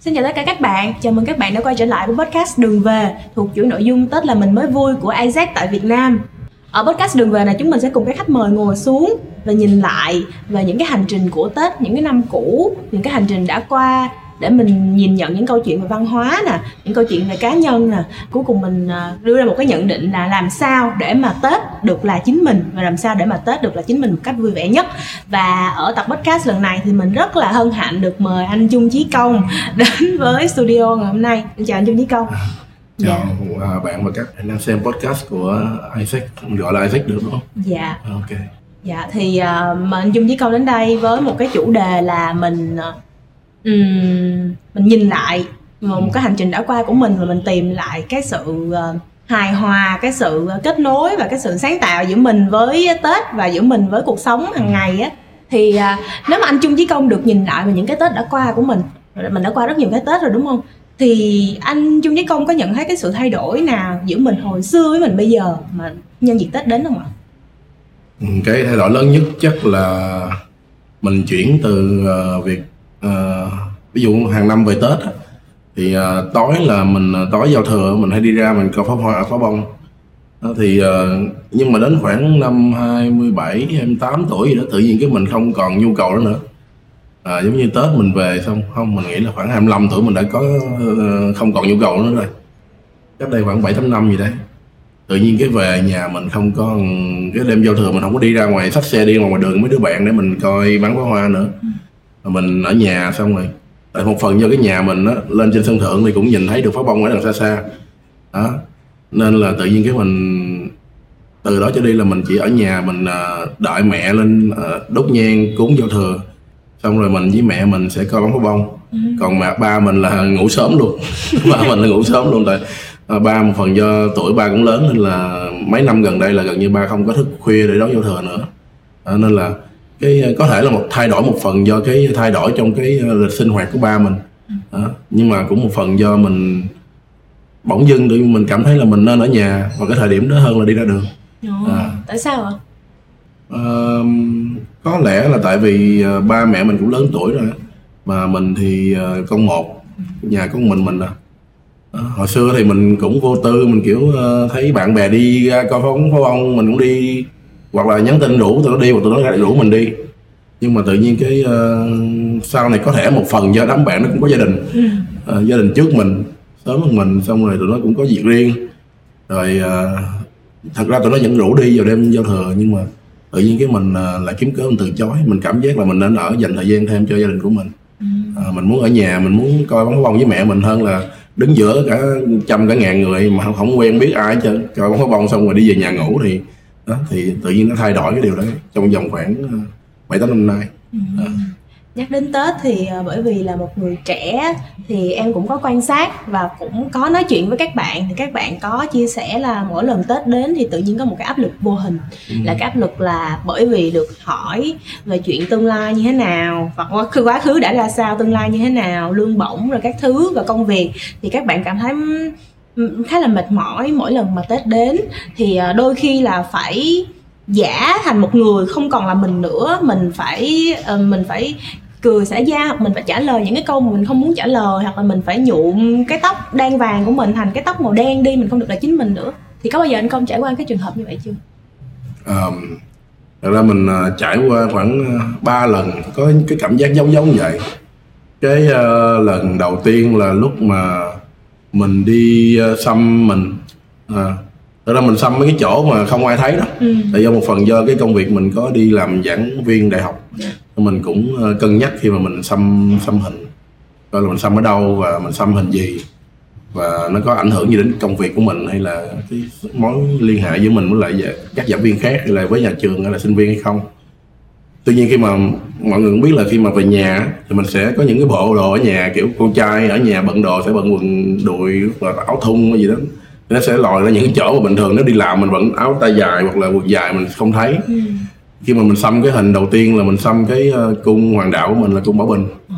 Xin chào tất cả các bạn, chào mừng các bạn đã quay trở lại với podcast Đường Về thuộc chuỗi nội dung Tết là mình mới vui của Isaac tại Việt Nam. Ở podcast Đường Về này chúng mình sẽ cùng các khách mời ngồi xuống và nhìn lại về những cái hành trình của Tết, những cái năm cũ, những cái hành trình đã qua để mình nhìn nhận những câu chuyện về văn hóa nè những câu chuyện về cá nhân nè cuối cùng mình à, đưa ra một cái nhận định là làm sao để mà tết được là chính mình và làm sao để mà tết được là chính mình một cách vui vẻ nhất và ở tập podcast lần này thì mình rất là hân hạnh được mời anh Trung Chí Công đến với studio ngày hôm nay chào anh Trung Chí Công chào dạ. bạn và các bạn đang xem podcast của Isaac gọi là Isaac được đúng không? Dạ. Ok. Dạ thì uh, mà anh Trung Chí Công đến đây với một cái chủ đề là mình um, mình nhìn lại một cái hành trình đã qua của mình và mình tìm lại cái sự uh, hài hòa cái sự kết nối và cái sự sáng tạo giữa mình với tết và giữa mình với cuộc sống hàng ngày á. Thì uh, nếu mà anh trung chí công được nhìn lại về những cái tết đã qua của mình mình đã qua rất nhiều cái tết rồi đúng không? Thì anh trung chí công có nhận thấy cái sự thay đổi nào giữa mình hồi xưa với mình bây giờ mà nhân dịp tết đến không ạ? Cái thay đổi lớn nhất chắc là mình chuyển từ uh, việc Ờ, ví dụ hàng năm về tết thì ờ, tối là mình ờ, tối giao thừa mình hay đi ra mình coi pháo hoa à, pháo bông. Đó, thì nhưng mà đến khoảng năm 27 28 tuổi gì đó tự nhiên cái mình không còn nhu cầu đó nữa. À, giống như tết mình về xong không mình nghĩ là khoảng 25 tuổi mình đã có không còn nhu cầu nữa rồi. Cách đây khoảng bảy tám năm gì đấy. Tự nhiên cái về nhà mình không có cái đêm giao thừa mình không có đi ra ngoài xách xe đi ngoài đường mấy đứa bạn để mình coi bắn pháo hoa nữa. Ừ mình ở nhà xong rồi tại một phần do cái nhà mình á lên trên sân thượng thì cũng nhìn thấy được pháo bông ở đằng xa xa. Đó nên là tự nhiên cái mình từ đó cho đi là mình chỉ ở nhà mình à, đợi mẹ lên à, đốt nhang cúng giao thừa. Xong rồi mình với mẹ mình sẽ coi bắn pháo bông. Ừ. còn mẹ ba mình là ngủ sớm luôn. Ba mình là ngủ sớm luôn tại à, ba một phần do tuổi ba cũng lớn nên là mấy năm gần đây là gần như ba không có thức khuya để đón giao thừa nữa. À, nên là cái ờ, có thể là một thay đổi một phần do cái thay đổi trong cái ờ, lịch sinh hoạt của ba mình đó. nhưng mà cũng một phần do mình bỗng dưng tự mình cảm thấy là mình nên ở nhà vào cái thời điểm đó hơn là đi ra đường à. tại sao ạ à, có lẽ là tại vì ba mẹ mình cũng lớn tuổi rồi mà mình thì con một nhà có mình mình à hồi xưa thì mình cũng vô tư mình kiểu thấy bạn bè đi ra coi phóng pháo bông mình cũng đi hoặc là nhắn tin rủ tụi nó đi hoặc tụi nó rủ mình đi. Nhưng mà tự nhiên cái uh, sau này có thể một phần do đám bạn nó cũng có gia đình. Uh, gia đình trước mình sớm hơn mình xong rồi tụi nó cũng có việc riêng. Rồi uh, thật ra tụi nó vẫn rủ đi vào đêm giao thừa nhưng mà tự nhiên cái mình uh, lại kiếm cớ mình từ chối. Mình cảm giác là mình nên ở dành thời gian thêm cho gia đình của mình. Uh, mình muốn ở nhà mình muốn coi bóng bông với mẹ mình hơn là đứng giữa cả trăm cả ngàn người mà không, không quen biết ai hết trơn. Coi bóng bông xong rồi đi về nhà ngủ thì đó thì tự nhiên nó thay đổi cái điều đấy trong vòng khoảng ờ, bảy tám năm nay ừ. nhắc đến tết thì ờ, bởi vì là một người trẻ thì em cũng có quan sát và cũng có nói chuyện với các bạn thì các bạn có chia sẻ là mỗi lần tết đến thì tự nhiên có một cái áp lực vô hình ừ. là cái áp lực là bởi vì được hỏi về chuyện tương lai như thế nào hoặc quá, quá khứ đã ra sao tương lai như thế nào lương bổng rồi các thứ và công việc thì các bạn cảm thấy Ừ, khá là mệt mỏi mỗi lần mà tết đến. Thì à, đôi khi là phải giả thành một người không còn là mình nữa. Mình phải ờ, mình phải cười xả da hoặc mình phải trả lời những cái câu mà mình không muốn trả lời hoặc là mình phải nhuộm cái tóc đen vàng của mình thành cái tóc màu đen đi mình không được là chính mình nữa. Thì có bao giờ anh công trải qua cái trường hợp như vậy chưa? Um, thật ra mình uh, trải qua khoảng à, uh, 3 lần có cái cảm giác giống giống vậy. Cái uh, lần đầu tiên là lúc mà mình đi uh, xăm mình à, thật ra mình xăm mấy cái chỗ mà không ai thấy đó ừ. tại do một phần do cái công việc mình có đi làm giảng viên đại học yeah. Dạ. mình cũng uh, cân nhắc khi mà mình xăm xăm hình coi là mình xăm ở đâu và mình xăm hình gì và nó có ảnh hưởng gì đến công việc của mình hay là cái mối liên hệ giữa mình với lại các giảng viên khác hay là với nhà trường hay là sinh viên hay không tuy nhiên khi mà mọi người cũng biết là khi mà về nhà thì mình sẽ có những cái bộ đồ ở nhà kiểu con trai ở nhà bận đồ sẽ bận quần đùi hoặc là áo thun hay gì đó. Nó sẽ lòi ra những cái chỗ mà bình thường nó đi làm mình vẫn áo tay dài hoặc là quần dài mình không thấy. Ừ. khi mà mình xăm cái hình đầu tiên là mình xăm cái uh, cung hoàng đạo của mình là cung bảo bình. Ừ.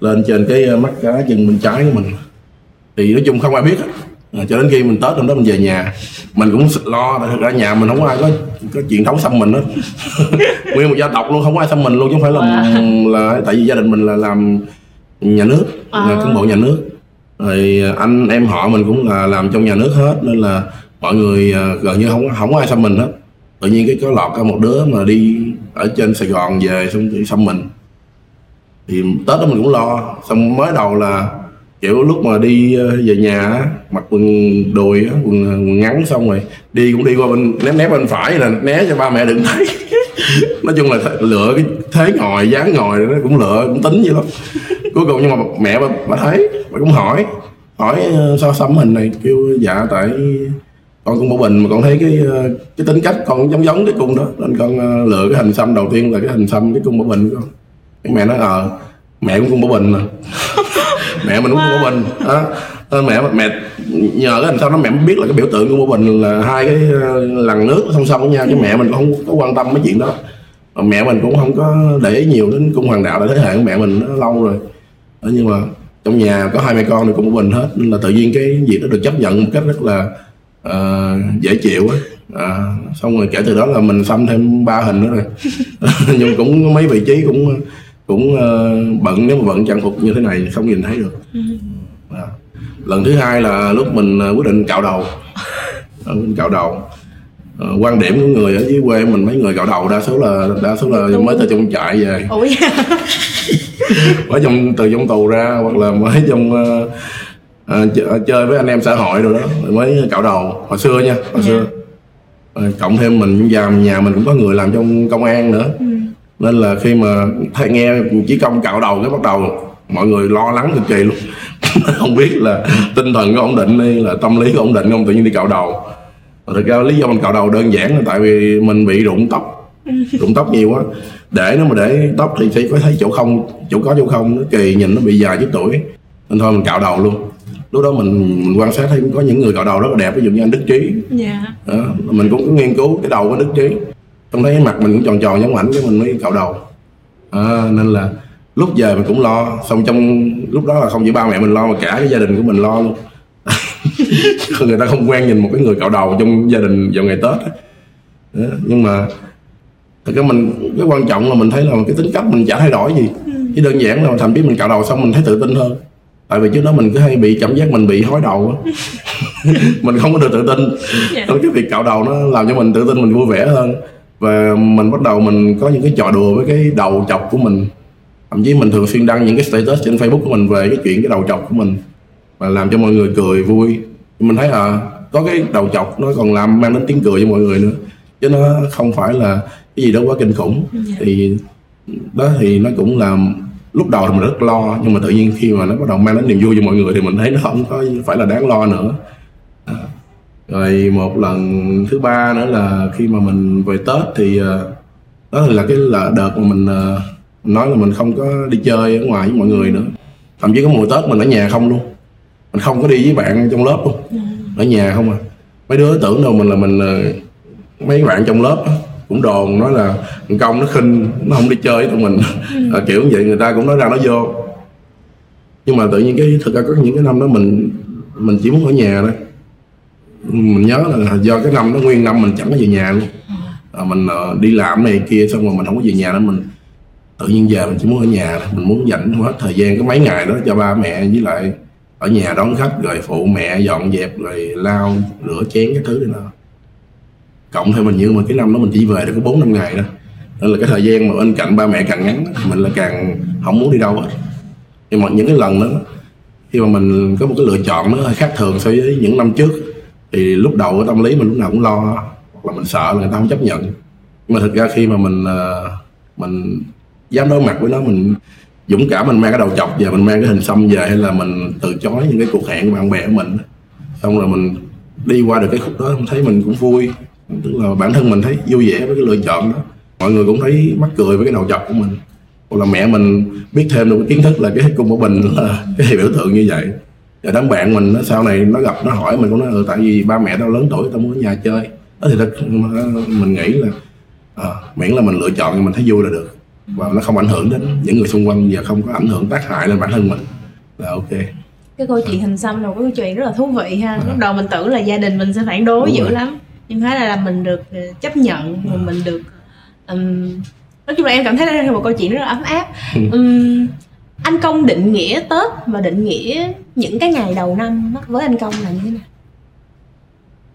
lên trên cái uh, mắt cá chân bên trái của mình. Thì nói chung không ai biết à, cho đến khi mình tết hôm đó mình về nhà mình cũng lo tại ra nhà mình không có ai có có truyền thống xăm mình hết. Nguyên một gia tộc luôn không có ai xăm mình luôn chứ không phải là là tại vì gia đình mình là làm nhà nước à. cán bộ nhà nước. Rồi anh em họ mình cũng là làm trong nhà nước hết nên là mọi người à, gần như không không có ai xăm mình hết. Tự nhiên cái có lọt ra một đứa mà đi ở trên sài gòn về xong xăm mình. Thì tết đó mình cũng lo xong mới đầu là kiểu lúc mà đi ờ, về nhà mặc quần đùi quần, ờ, quần ngắn xong rồi đi cũng đi qua bên ném ném bên phải là né cho ba mẹ đừng thấy. Nói chung là lựa cái thế ngồi dáng ngồi nó cũng lựa cũng tính vậy lắm. Cuối cùng nhưng mà mẹ bà, bà thấy bà cũng hỏi hỏi ờ, sao xăm hình này kêu dạ tại con cũng bảo bình mà con thấy cái cái tính cách con giống giống cái cung đó nên con lựa cái hình xăm đầu tiên là cái hình xăm cái cung bảo bình con. Mẹ nói ờ à, mẹ cũng cung bảo bình mà. mẹ mình cũng wow. của mình đó. Nên mẹ mẹ nhờ cái làm sao nó mẹ mới biết là cái biểu tượng của mình là hai cái ờ, lằn nước song song với nhau chứ mẹ mình cũng không có quan tâm mấy chuyện đó. Mà mẹ mình cũng không có để ý nhiều đến cung hoàng đạo là thế hệ của mẹ mình nó lâu rồi. Đó, nhưng mà trong nhà có hai mẹ con thì cũng của mình hết nên là tự nhiên cái việc đó được chấp nhận một cách rất là uh, dễ chịu á. À, xong rồi kể từ đó là mình xăm thêm ba hình nữa rồi. Nhưng cũng mấy vị trí cũng cũng uh, bận nếu mà bận trang phục như thế này không nhìn thấy được. À. lần thứ hai là lúc mình uh, quyết định cạo đầu. À, cạo đầu. À, quan điểm của người ở dưới quê mình mấy người cạo đầu đa số là đa số là mới từ trong trại về. Mới trong từ trong tù ra hoặc là mới trong uh, à, chơi với anh em xã hội rồi đó mới cạo đầu hồi xưa nha hồi xưa. À, cộng thêm mình già nhà mình cũng có người làm trong công an nữa. Ừ nên là khi mà thầy nghe chỉ công cạo đầu cái bắt đầu mọi người lo lắng cực kỳ luôn. Không biết là tinh thần có ổn định hay là tâm lý có ổn định không tự nhiên đi cạo đầu. Thực ra lý do mình cạo đầu đơn giản là tại vì mình bị rụng tóc. Rụng tóc nhiều quá. Để nó mà để tóc thì sẽ có thấy chỗ không chỗ có chỗ không nó kỳ nhìn nó bị dài chút tuổi. Nên thôi mình cạo đầu luôn. Lúc đó mình, mình quan sát thấy có những người cạo đầu rất là đẹp ví dụ như anh đức trí. Yeah. Dạ. đó, mình cũng có nghiên cứu cái đầu của đức trí trong thấy mặt mình cũng tròn tròn giống ảnh cái mình mới cạo đầu à, nên là lúc về mình cũng lo xong trong lúc đó là không chỉ ba mẹ mình lo mà cả cái gia đình của mình lo luôn người ta không quen nhìn một cái người cạo đầu trong gia đình vào ngày tết đó. nhưng mà thật ra mình cái quan trọng là mình thấy là cái tính cách mình chả thay đổi gì chỉ đơn giản là thậm chí mình cạo đầu xong mình thấy tự tin hơn tại vì trước đó mình cứ hay bị cảm giác mình bị hói đầu mình không có được tự tin yeah. Dạ. cái việc cạo đầu nó làm cho mình tự tin mình vui vẻ hơn và mình bắt đầu mình có những cái trò đùa với cái đầu chọc của mình. Thậm chí mình thường xuyên đăng những cái status trên facebook của mình về cái chuyện cái đầu chọc của mình và làm cho mọi người cười vui. Mình thấy à có cái đầu chọc nó còn làm mang đến tiếng cười cho mọi người nữa chứ nó không phải là cái gì đó quá kinh khủng. Dạ. thì đó thì nó cũng làm lúc đầu thì mình rất lo nhưng mà tự nhiên khi mà nó bắt đầu mang đến niềm vui cho mọi người thì mình thấy nó không có phải là đáng lo nữa rồi một lần thứ ba nữa là khi mà mình về tết thì ờ, đó là cái là đợt mà mình ờ, nói là mình không có đi chơi ở ngoài với mọi người nữa. Thậm chí có mùa tết mình ở nhà không luôn. Mình không có đi với bạn trong lớp luôn. Ở nhà không à. Mấy đứa tưởng đâu mình là mình ờ, mấy bạn trong lớp cũng đồn nói là thằng công nó khinh nó không đi chơi với tụi mình. À, kiểu như vậy người ta cũng nói ra nó vô. Nhưng mà tự nhiên cái thực ra có những cái năm đó mình mình chỉ muốn ở nhà thôi mình nhớ là do cái năm nó nguyên năm mình chẳng có về nhà luôn. À, mình uh, đi làm này kia xong rồi mình không có về nhà nữa mình tự nhiên về mình chỉ muốn ở nhà mình muốn dành hết thời gian cái mấy ngày đó cho ba mẹ với lại ở nhà đón khách rồi phụ mẹ dọn dẹp rồi lau rửa chén cái thứ đó cộng thêm mình như mà cái năm đó mình chỉ về được có bốn năm ngày đó. Nên là cái thời gian mà bên cạnh ba mẹ càng ngắn mình là càng không muốn đi đâu hết. Nhưng mà những cái lần đó khi mà mình có một cái lựa chọn nó hơi khác thường so với những năm trước thì lúc đầu cái tâm lý mình lúc nào cũng lo, hoặc là mình sợ là người ta không chấp nhận. Nhưng mà thực ra khi mà mình ờ, mình dám đối mặt với nó, mình dũng cảm mình mang cái đầu chọc về, mình mang cái hình xăm về, hay là mình từ chối những cái cuộc hẹn của bạn bè của mình, xong rồi mình đi qua được cái khúc đó thấy mình cũng vui. Tức là bản thân mình thấy vui vẻ với cái lựa chọn đó. Mọi người cũng thấy mắc cười với cái đầu chọc của mình. Hoặc là mẹ mình biết thêm được cái kiến thức là cái cung của mình là cái biểu tượng như vậy và đám bạn mình nó sau này nó gặp nó hỏi mình cũng nói ừ tại vì ba mẹ tao lớn tuổi tao muốn ở nhà chơi. Đó thì thật mình nghĩ là à, miễn là mình lựa chọn mình thấy vui là được. Và nó không ảnh hưởng đến những người xung quanh và không có ảnh hưởng tác hại lên bản thân mình. Là ok. Cái câu chuyện hình xăm là một câu chuyện rất là thú vị ha. À. lúc đầu mình tưởng là gia đình mình sẽ phản đối Đúng dữ rồi. lắm. Nhưng thấy là, là mình được ờ, chấp nhận à. mình được um, nói chung là em cảm thấy đây là một câu chuyện rất là ấm áp. Um, anh công định nghĩa tết và định nghĩa những cái ngày đầu năm với anh công là như thế nào?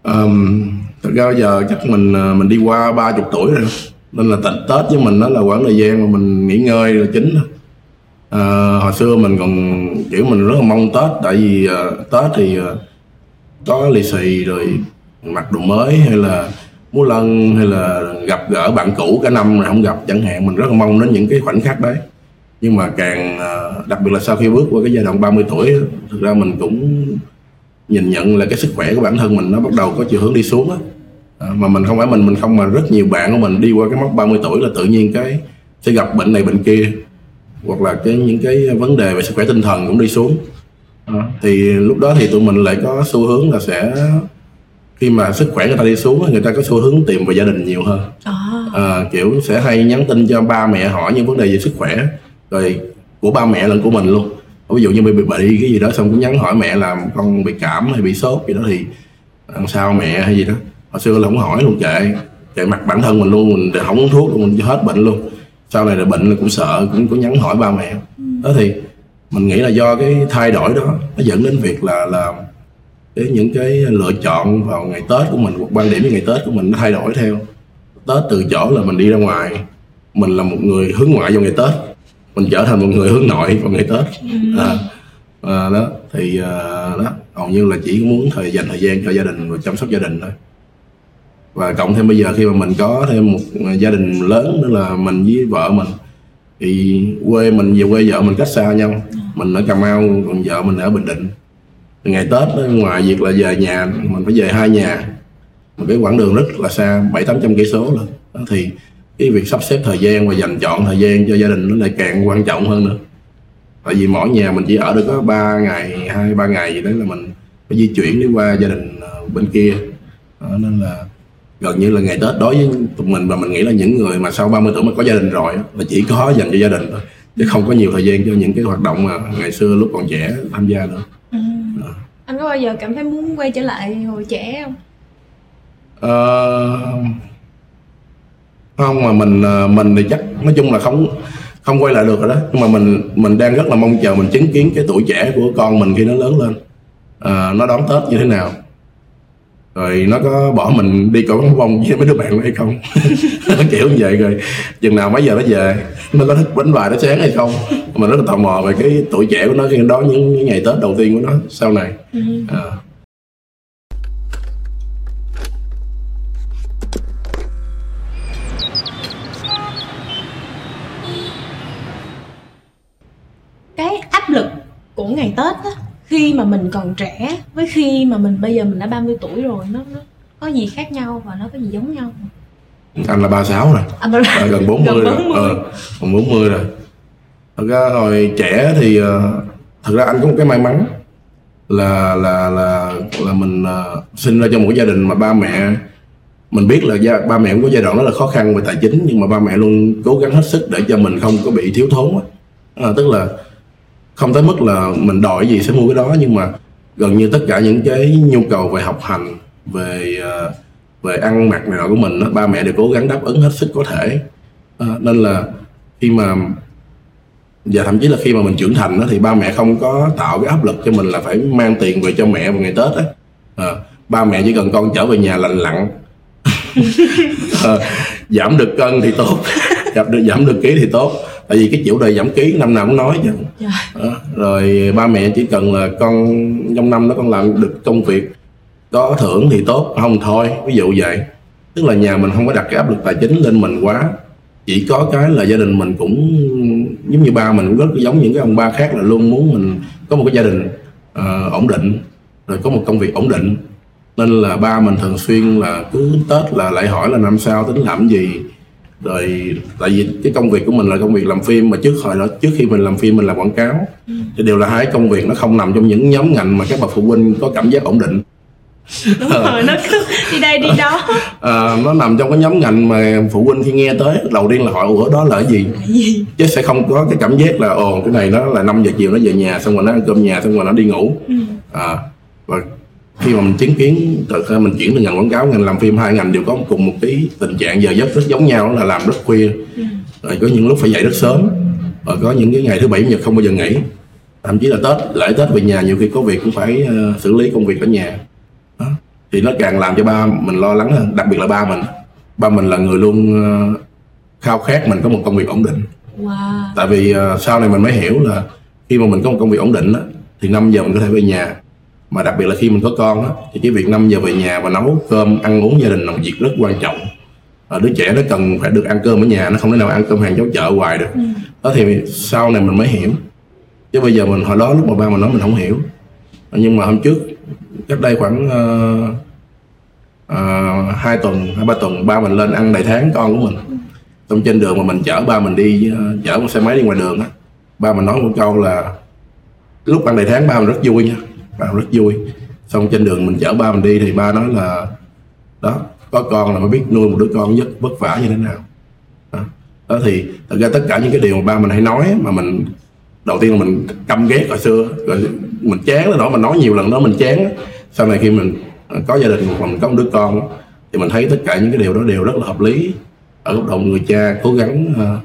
Um, thật ra bây giờ chắc mình ờ, mình đi qua ba chục tuổi rồi nên là tết tết với mình đó là khoảng thời gian mà mình nghỉ ngơi là chính à, hồi xưa mình còn kiểu mình rất là mong tết tại vì uh, tết thì uh, có lì xì rồi mặc đồ mới hay là múa lân hay là gặp gỡ bạn cũ cả năm rồi không gặp chẳng hạn. Mình rất là mong đến những cái khoảnh khắc đấy nhưng mà càng đặc biệt là sau khi bước qua cái giai đoạn 30 tuổi thực ra mình cũng nhìn nhận là cái sức khỏe của bản thân mình nó bắt đầu có chiều hướng đi xuống á. À, mà mình không phải mình mình không mà rất nhiều bạn của mình đi qua cái mốc 30 tuổi là tự nhiên cái sẽ gặp bệnh này bệnh kia hoặc là cái những cái vấn đề về sức khỏe tinh thần cũng đi xuống. À, thì lúc đó thì tụi mình lại có xu hướng là sẽ khi mà sức khỏe người ta đi xuống người ta có xu hướng tìm về gia đình nhiều hơn. À. À, kiểu sẽ hay nhắn tin cho ba mẹ hỏi những vấn đề về sức khỏe rồi của ba mẹ lẫn của mình luôn. Ví dụ như bị bị bị cái gì đó xong cũng nhắn hỏi mẹ là con bị cảm hay bị sốt gì đó thì làm sao mẹ hay gì đó. Hồi xưa là không hỏi luôn kệ. Kệ mặt bản thân mình luôn mình không uống thuốc luôn mình hết bệnh luôn. Sau này là bệnh là cũng sợ cũng có nhắn hỏi ba mẹ. Ừ. đó thì mình nghĩ là do cái thay đổi đó nó dẫn đến việc là là cái những cái lựa chọn vào ngày tết của mình hoặc quan điểm với ngày tết của mình nó thay đổi theo. Tết từ chỗ là mình đi ra ngoài mình là một người hướng ngoại vào ngày tết mình trở thành một người hướng nội vào ngày tết. Ừ. à, à, đó thì à, đó hầu như là chỉ muốn thời dành thời gian cho gia đình và chăm sóc gia đình thôi. Và cộng thêm bây giờ khi mà mình có thêm một gia đình lớn nữa là mình với vợ mình thì quê mình về quê vợ mình cách xa nhau. Mình ở cà mau còn vợ mình ở bình định. Ngày tết đó, ngoài việc là về nhà mình phải về hai nhà. Một cái quãng đường rất là xa bảy tám trăm cây số luôn. Thì cái việc sắp xếp thời gian và dành chọn thời gian cho gia đình nó lại càng quan trọng hơn nữa tại vì mỗi nhà mình chỉ ở được có ba ngày hai ba ngày gì đấy là mình phải di chuyển đi qua gia đình ờ, bên kia đó, nên là gần như là ngày Tết đối với tụi mình và mình nghĩ là những người mà sau 30 tuổi mới có gia đình rồi là chỉ có dành cho gia đình thôi chứ không có nhiều thời gian cho những cái hoạt động mà ngày xưa lúc còn trẻ tham gia nữa ừ. à. anh có bao giờ cảm thấy muốn quay trở lại hồi trẻ không uh, không mà mình ờ, mình thì chắc nói chung là không không quay lại được rồi đó. Nhưng mà mình mình đang rất là mong chờ mình chứng kiến cái tuổi trẻ của con mình khi nó lớn lên. À, nó đón tết như thế nào. Rồi nó có bỏ mình đi coi bóng bông với mấy đứa bạn hay không? Kiểu như vậy rồi. Chừng nào mấy giờ nó về nó có thích bánh vài nó sáng hay không? Mình rất là tò mò về cái tuổi trẻ của nó khi đó những, những ngày tết đầu tiên của nó sau này. À. của ngày Tết á khi mà mình còn trẻ với khi mà mình bây giờ mình đã 30 tuổi rồi nó, nó có gì khác nhau và nó có gì giống nhau? Anh là 36 rồi. Anh là... À, gần 40, gần 40 rồi ờ, gần 40 rồi. Thật ra hồi trẻ thì ờ, thật ra anh có một cái may mắn là là là là mình uh, sinh ra trong một gia đình mà ba mẹ mình biết là gia, ba mẹ cũng có giai đoạn rất là khó khăn về tài chính nhưng mà ba mẹ luôn cố gắng hết sức để cho mình không có bị thiếu thốn à, tức là không tới mức là mình đòi gì sẽ mua cái đó nhưng mà gần như tất cả những cái nhu cầu về học hành về ờ, về ăn mặc này nọ của mình đó, ba mẹ đều cố gắng đáp ứng hết sức có thể. À, nên là khi mà và thậm chí là khi mà mình trưởng thành đó, thì ba mẹ không có tạo cái áp lực cho mình là phải mang tiền về cho mẹ vào ngày tết á. À, ba mẹ chỉ cần con trở về nhà lành lặn. À, giảm được cân thì tốt giảm được giảm được ký thì tốt tại vì cái chủ đề giảm ký năm nào cũng nói chứ dạ. đó. rồi ba mẹ chỉ cần là con trong năm đó con làm được công việc có thưởng thì tốt không thôi ví dụ vậy tức là nhà mình không có đặt cái áp lực tài chính lên mình quá chỉ có cái là gia đình mình cũng giống như ba mình cũng rất giống những cái ông ba khác là luôn muốn mình có một cái gia đình uh, ổn định rồi có một công việc ổn định nên là ba mình thường xuyên là cứ tết là lại hỏi là năm sau tính làm gì rồi tại vì cái công việc của mình là công việc làm phim mà trước hồi đó trước khi mình làm phim mình làm quảng cáo ừ. thì đều là hai công việc nó không nằm trong những nhóm ngành mà các bậc phụ huynh có cảm giác ổn định đúng rồi nó cứ đi đây đi đó à, nó nằm trong cái nhóm ngành mà phụ huynh khi nghe tới đầu tiên là hỏi ủa đó là cái gì? gì chứ sẽ không có cái cảm giác là ồ cái này nó là 5 giờ chiều nó về nhà xong rồi nó ăn cơm nhà xong rồi nó đi ngủ ừ. à, và khi mà mình chứng kiến từ khi mình chuyển từ ngành quảng cáo ngành làm phim hai ngành đều có cùng một cái tình trạng giờ giấc rất giống nhau là làm rất khuya ừ. rồi có những lúc phải dậy rất sớm và có những cái ngày thứ bảy chủ nhật không bao giờ nghỉ thậm chí là tết lễ tết về nhà nhiều khi có việc cũng phải uh, xử lý công việc ở nhà đó. thì nó càng làm cho ba mình lo lắng hơn đặc biệt là ba mình ba mình là người luôn uh, khao khát mình có một công việc ổn định wow. tại vì uh, sau này mình mới hiểu là khi mà mình có một công việc ổn định đó, thì 5 giờ mình có thể về nhà mà đặc biệt là khi mình có con đó, thì cái việc 5 giờ về nhà và nấu cơm ăn uống gia đình là một việc rất quan trọng. À, đứa trẻ nó cần phải được ăn cơm ở nhà nó không thể nào ăn cơm hàng cháo chợ hoài được. Ừ. đó thì sau này mình mới hiểu. Chứ bây giờ mình hồi đó lúc mà ba mình nói mình không hiểu. Nhưng mà hôm trước cách đây khoảng uh, uh, hai tuần hai ba tuần ba mình lên ăn đại tháng con của mình. Trong trên đường mà mình chở ba mình đi uh, chở một xe máy đi ngoài đường á ba mình nói một câu là lúc ăn đại tháng ba mình rất vui nha bạn rất vui. Xong trên đường mình chở ba mình đi thì ba nói là đó có con là mới biết nuôi một đứa con rất vất vả như thế nào. Đó, đó thì thật ra tất cả những cái điều mà ba mình hay nói mà mình đầu tiên là mình căm ghét hồi xưa rồi mình chán đó mình nói nhiều lần đó mình chán sau này khi mình ờ, có gia đình hoặc mình có một đứa con thì mình thấy tất cả những cái điều đó đều rất là hợp lý. Ở góc độ người cha cố gắng uh,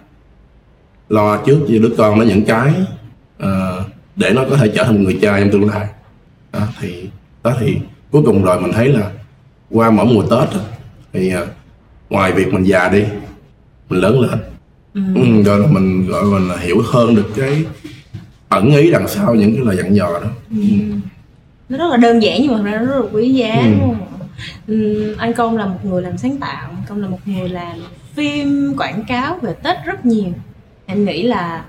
lo trước cho đứa con nó những cái uh, để nó có thể trở thành một người cha trong tương lai đó, thì đó thì cuối cùng rồi mình thấy là qua mỗi mùa tết thì uh, ngoài việc mình già đi mình lớn lên ừ. ừ rồi là mình gọi mình là hiểu hơn được cái ẩn ý đằng sau những cái lời dặn dò đó ừ. Nó rất là đơn giản nhưng mà nó rất là quý giá ừ. đúng không ừ, anh công là một người làm sáng tạo anh công là một người làm phim quảng cáo về tết rất nhiều em nghĩ là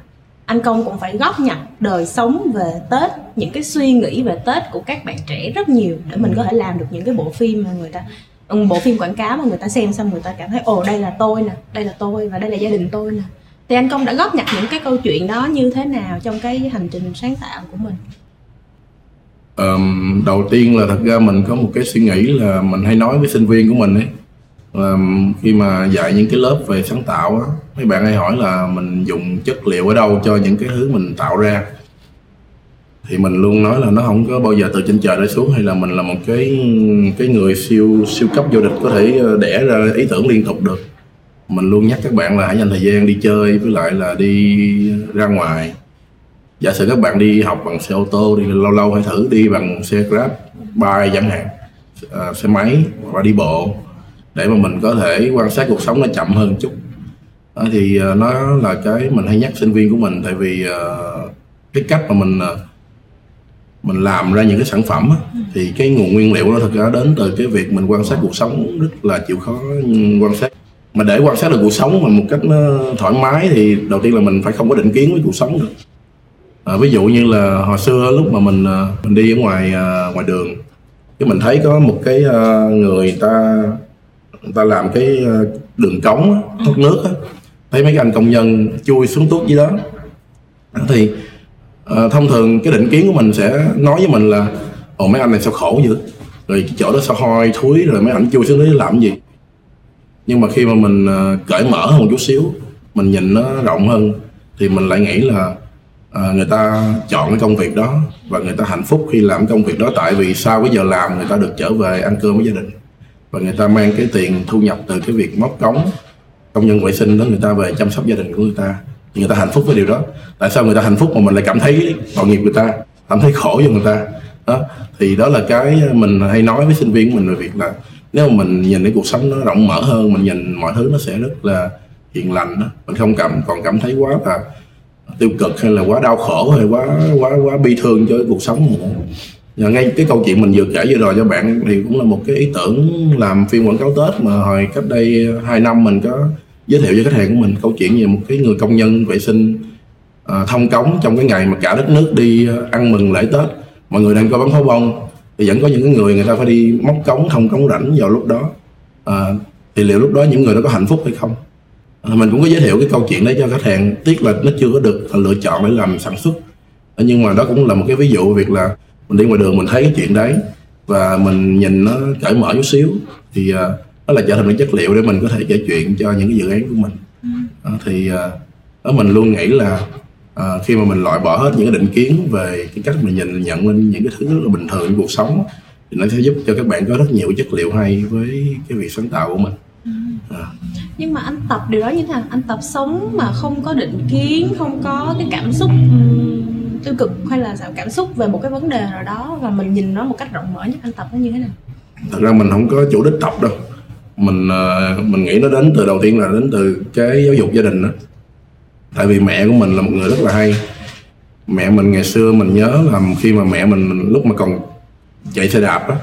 anh công cũng phải góp nhặt đời sống về tết những cái suy nghĩ về tết của các bạn trẻ rất nhiều để mình có thể làm được những cái bộ phim mà người ta ừ, bộ phim quảng cáo mà người ta xem xong người ta cảm thấy ồ đây là tôi nè đây là tôi và đây là gia đình tôi nè. Thì anh công đã góp nhặt những cái câu chuyện đó như thế nào trong cái hành trình sáng tạo của mình? Um, đầu tiên là thật ra mình có một cái suy nghĩ là mình hay nói với sinh viên của mình ấy là khi mà dạy những cái lớp về sáng tạo á mấy bạn hay hỏi là mình dùng chất liệu ở đâu cho những cái thứ mình tạo ra? Thì mình luôn nói là nó không có bao giờ từ trên trời rơi xuống hay là mình là một cái cái người siêu siêu cấp vô địch có thể ờ, đẻ ra ý tưởng liên tục được. Mình luôn nhắc các bạn là hãy dành thời gian đi chơi với lại là đi ra ngoài. Giả sử các bạn đi học bằng xe ô tô thì lâu lâu hãy thử đi bằng xe grab bike chẳng hạn à, xe máy và đi bộ để mà mình có thể quan sát cuộc sống nó chậm hơn chút đó thì uh, nó là cái mình hay nhắc sinh viên của mình tại vì uh, cái cách mà mình mình làm ra những cái sản phẩm á, thì cái nguồn nguyên liệu nó thật ra đến từ cái việc mình quan sát cuộc sống rất là chịu khó quan sát. Mà để quan sát được cuộc sống mà một cách nó thoải mái thì đầu tiên là mình phải không có định kiến với cuộc sống được. À, ví dụ như là hồi xưa lúc mà mình mình đi ở ngoài ngoài đường cái mình thấy có một cái người ta người ta làm cái ờ, đường cống thoát nước á thấy mấy cái anh công nhân chui xuống tuốt dưới đó. Thì uh, thông thường cái định kiến của mình sẽ nói với mình là ồ mấy anh này sao khổ dữ? Rồi cái chỗ đó sao hoi thúi rồi mấy anh chui xuống dưới làm gì? Nhưng mà khi mà mình uh, cởi mở hơn một chút xíu mình nhìn nó rộng hơn thì mình lại nghĩ là uh, người ta chọn cái công việc đó và người ta hạnh phúc khi làm công việc đó tại vì sau cái giờ làm người ta được trở về ăn cơm với gia đình. Và người ta mang cái tiền thu nhập từ cái việc móc cống công nhân vệ sinh đó, người ta về chăm sóc gia đình của người ta. Thì người ta hạnh phúc với điều đó. Tại sao người ta hạnh phúc mà mình lại cảm thấy tội nghiệp người ta, cảm thấy khổ cho người ta? Đó, thì đó là cái mình hay nói với sinh viên của mình về việc là nếu mà mình nhìn cái cuộc sống nó rộng mở hơn, mình nhìn mọi thứ nó sẽ rất là hiền lành đó, mình không cảm, còn cảm thấy quá là tiêu cực hay là quá đau khổ hay quá quá quá bi thương cho cái cuộc sống này Dạ, ngay cái câu chuyện mình vừa kể vừa rồi cho bạn thì cũng là một cái ý tưởng làm phim quảng cáo Tết mà hồi cách đây ờ, 2 năm mình có giới thiệu cho khách hàng của mình câu chuyện về một cái người công nhân vệ sinh à, thông cống trong cái ngày mà cả đất nước đi ờ, ăn mừng lễ Tết. Mọi người đang coi bắn pháo bông thì vẫn có những người người ta phải đi móc cống thông cống rảnh vào lúc đó. À, thì liệu lúc đó những người đó có hạnh phúc hay không? À, mình cũng có giới thiệu cái câu chuyện đấy cho khách hàng tiếc là nó chưa có được lựa chọn để làm sản xuất. Nhưng mà đó cũng là một cái ví dụ việc là mình đi ngoài đường mình thấy cái chuyện đấy và mình nhìn nó cởi mở chút xíu thì uh, nó là trở thành một chất liệu để mình có thể kể chuyện cho những cái dự án của mình. Uh, thì uh, mình luôn nghĩ là uh, khi mà mình loại bỏ hết những cái định kiến về cái cách mình nhìn nhận lên những cái thứ rất là bình thường trong cuộc sống thì nó sẽ giúp cho các bạn có rất nhiều chất liệu hay với cái việc sáng tạo của mình. À. nhưng mà anh tập điều đó như thế nào? Anh tập sống mà không có định kiến không có cái cảm xúc um, tiêu cực hay là sao cảm xúc về một cái vấn đề nào đó và mình nhìn nó một cách rộng mở nhất, anh tập, nó như thế nào? Thật ra mình không có chủ đích tập đâu. Mình ờ, mình nghĩ nó đến từ, đầu tiên là đến từ cái giáo dục gia đình đó. Tại vì mẹ của mình là một người rất là hay. Mẹ mình ngày xưa mình nhớ là khi mà mẹ mình lúc mà còn chạy xe đạp đó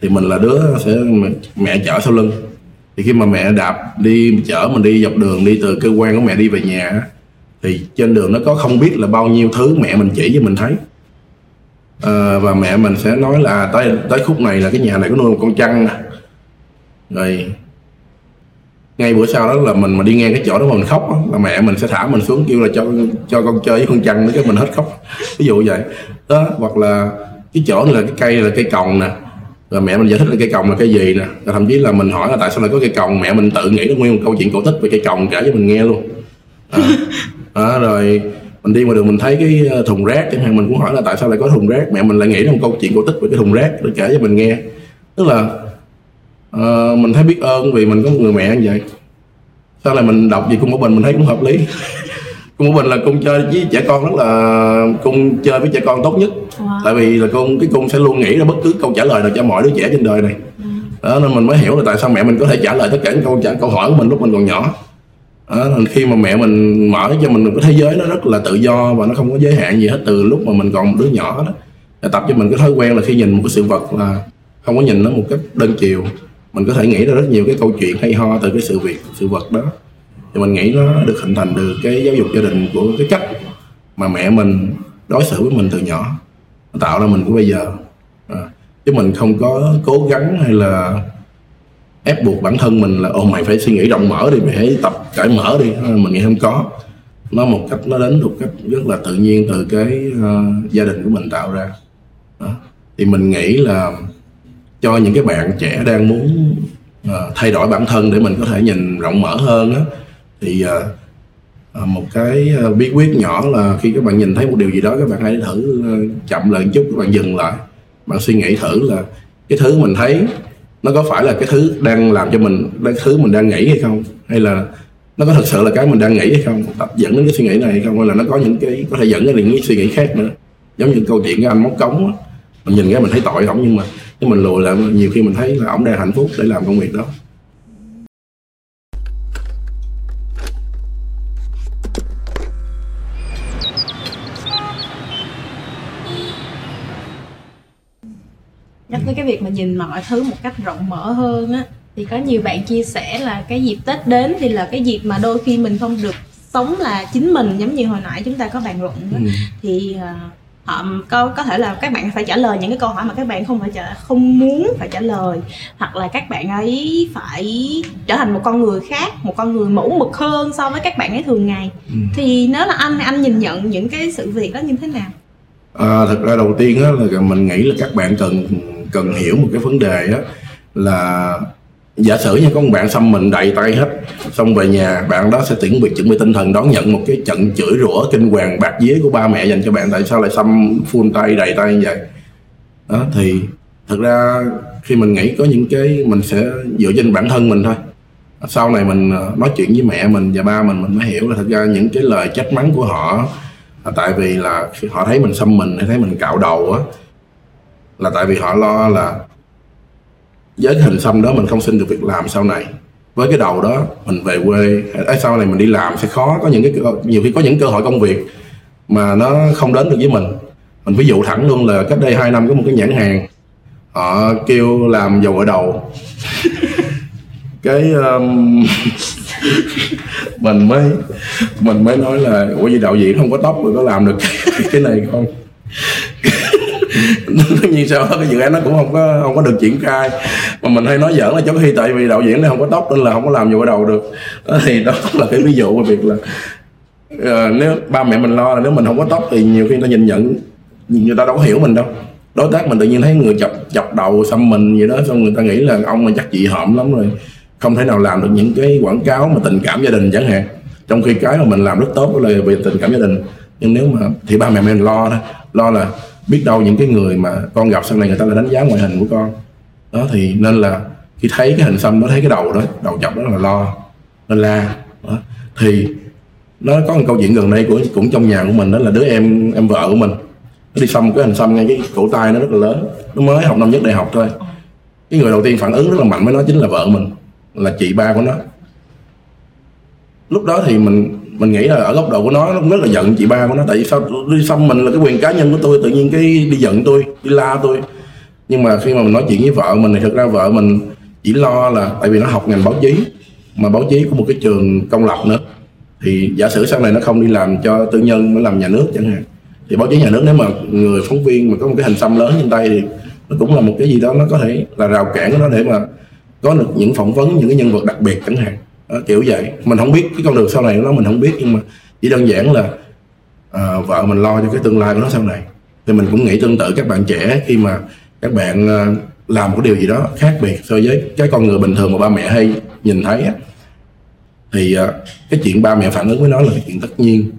thì mình là đứa sẽ, mẹ chở sau lưng. Thì khi mà mẹ đạp đi, chở mình đi dọc đường, đi từ cơ quan của mẹ đi về nhà thì trên đường nó có không biết là bao nhiêu thứ mẹ mình chỉ cho mình thấy. À, và mẹ mình sẽ nói là à, tới tới khúc này là cái nhà này có nuôi một con chăn nè. Rồi ngay bữa sau đó là mình mà đi ngang cái chỗ đó mà mình khóc đó, là mẹ mình sẽ thả mình xuống kêu là cho cho con chơi với con chăn nữa cái mình hết khóc. Ví dụ vậy. Đó hoặc là cái chỗ này là cái cây là cây còng nè. Rồi mẹ mình giải thích là cây còng là cái gì nè. Rồi thậm chí là mình hỏi là tại sao lại có cây còng? Mẹ mình tự nghĩ ra nguyên một câu chuyện cổ tích về cây còng kể cho mình nghe luôn. À, à, rồi mình đi ngoài đường mình thấy cái ờ, thùng rác chẳng hạn mình cũng hỏi là tại sao lại có thùng rác? Mẹ mình lại nghĩ ra một câu chuyện cổ tích về cái thùng rác để kể cho mình nghe. Tức là uh, mình thấy biết ơn vì mình có một người mẹ như vậy. Sau này mình đọc gì cung của bình mình thấy cũng hợp lý. Cung của bình là cung chơi với trẻ con rất là cung chơi với trẻ con tốt nhất. Wow. tại vì là cung cái cung sẽ luôn nghĩ ra bất cứ câu trả lời nào cho mọi đứa trẻ trên đời này. Ừ. đó nên mình mới hiểu là tại sao mẹ mình có thể trả lời tất cả những câu trả câu hỏi của mình lúc mình còn nhỏ đó, khi mà mẹ mình mở cho mình một cái thế giới nó rất là tự do và nó không có giới hạn gì hết từ lúc mà mình còn một đứa nhỏ đó để tập cho mình cái thói quen là khi nhìn một cái sự vật là không có nhìn nó một cách đơn chiều mình có thể nghĩ ra rất nhiều cái câu chuyện hay ho từ cái sự việc sự vật đó. Thì mình nghĩ nó được hình thành từ cái giáo dục gia đình của cái cách mà mẹ mình đối xử với mình từ nhỏ nó tạo ra mình của bây giờ. À, chứ mình không có cố gắng hay là ép buộc bản thân mình là ồ mày phải suy nghĩ rộng mở đi mày hãy tập cởi mở đi. À, mình nghĩ không có. Nó một cách nó đến một cách rất là tự nhiên từ cái uh, gia đình của mình tạo ra. Đó. thì mình nghĩ là cho những cái bạn trẻ đang muốn uh, thay đổi bản thân để mình có thể nhìn rộng mở hơn á thì uh, một cái bí quyết nhỏ là khi các bạn nhìn thấy một điều gì đó các bạn hãy thử chậm lại một chút các bạn dừng lại. Bạn suy nghĩ thử là cái thứ mình thấy nó có phải là cái thứ đang làm cho mình, cái thứ mình đang nghĩ hay không? Hay là nó có thực sự là cái mình đang nghĩ hay không? Dẫn đến cái suy nghĩ này hay không? Hay là nó có những cái, có thể dẫn đến những cái suy nghĩ khác nữa? Giống như câu chuyện cái anh móc cống á. Mình nhìn cái mình thấy tội ổng nhưng mà, nhưng mình lùi lại, nhiều khi mình thấy là ổng đang hạnh phúc để làm công việc đó. Cái việc mà nhìn mọi thứ một cách rộng mở hơn á thì có nhiều bạn chia sẻ là cái dịp tết đến thì là cái dịp mà đôi khi mình không được sống là chính mình giống như hồi nãy chúng ta có bàn luận đó. Ừ. thì uh, họ có có thể là các bạn phải trả lời những cái câu hỏi mà các bạn không phải trả không muốn phải trả lời hoặc là các bạn ấy phải trở thành một con người khác một con người mẫu mực hơn so với các bạn ấy thường ngày ừ. thì nếu là anh anh nhìn nhận những cái sự việc đó như thế nào à, thật ra đầu tiên á là mình nghĩ là các bạn cần cần hiểu một cái vấn đề á, là giả sử như có một bạn xăm mình đầy tay hết, xong về nhà bạn đó sẽ chuẩn bị chuẩn bị tinh thần, đón nhận một cái trận chửi rủa kinh hoàng bạc dế của ba mẹ dành cho bạn, tại sao lại xăm full tay, đầy tay như vậy? Đó, thì thực ra khi mình nghĩ có những cái, mình sẽ dựa trên bản thân mình thôi. Sau này mình ờ, nói chuyện với mẹ mình và ba mình mình mới hiểu là thật ra những cái lời trách mắng của họ, tại vì là họ thấy mình xăm mình, hay thấy mình cạo đầu á là tại vì họ lo là với cái hình xăm đó mình không xin được việc làm sau này. Với cái đầu đó mình về quê ấy sau này mình đi làm sẽ khó có những cái nhiều khi có những cơ hội công việc mà nó không đến được với mình. Mình ví dụ thẳng luôn là cách đây 2 năm có một cái nhãn hàng họ kêu làm dầu ở đầu. Cái um, mình mới mình mới nói là ủa gì đạo diễn không có tóc rồi có làm được cái này không? Tất nhiên sau đó cái dự án nó cũng không có không có được triển khai. Mà mình hay nói giỡn là cho khi tại vì đạo diễn nó không có tóc nên là không có làm gì ở đầu được. Đó thì đó là cái ví dụ về việc là uh, nếu ba mẹ mình lo là nếu mình không có tóc thì nhiều khi người ta nhìn nhận người ta đâu có hiểu mình đâu. Đối tác mình tự nhiên thấy người chọc chọc đầu xăm mình vậy đó xong người ta nghĩ là ông mà chắc chị hợm lắm rồi. Không thể nào làm được những cái quảng cáo mà tình cảm gia đình chẳng hạn. Trong khi cái mà mình làm rất tốt là về tình cảm gia đình. Nhưng nếu mà thì ba mẹ mình lo đó lo là biết đâu những cái người mà con gặp sau này người ta là đánh giá ngoại hình của con. Đó, thì nên là khi thấy cái hình xăm nó thấy cái đầu đó, đầu chọc đó là lo nên la, đó. thì nó có một câu chuyện gần đây của cũng trong nhà của mình, đó là đứa em em vợ của mình, nó đi xăm cái hình xăm ngay cái cổ tay nó rất là lớn, nó mới học năm nhất đại học thôi. Cái người đầu tiên phản ứng rất là mạnh với nó chính là vợ mình, là chị ba của nó. Lúc đó thì mình mình nghĩ là ở góc độ của nó nó cũng rất là giận chị ba của nó. Tại vì sao? Đi xăm mình là cái quyền cá nhân của tôi, tự nhiên cái đi giận tôi, đi la tôi. Nhưng mà khi mà mình nói chuyện với vợ mình thì thực ra vợ mình chỉ lo là tại vì nó học ngành báo chí, mà báo chí của một cái trường công lập nữa. Thì giả sử sau này nó không đi làm cho tư nhân, nó làm nhà nước chẳng hạn, thì báo chí nhà nước nếu mà người phóng viên mà có một cái hình xăm lớn trên tay thì nó cũng là một cái gì đó nó có thể là rào cản của nó để mà có được những phỏng vấn những cái nhân vật đặc biệt chẳng hạn à, kiểu vậy. Mình không biết cái con đường sau này của nó mình không biết nhưng mà chỉ đơn giản là à, vợ mình lo cho cái tương lai của nó sau này. Thì mình cũng nghĩ tương tự các bạn trẻ khi mà các bạn à, làm một điều gì đó khác biệt so với cái con người bình thường mà ba mẹ hay nhìn thấy á, thì à, cái chuyện ba mẹ phản ứng với nó là cái chuyện tất nhiên.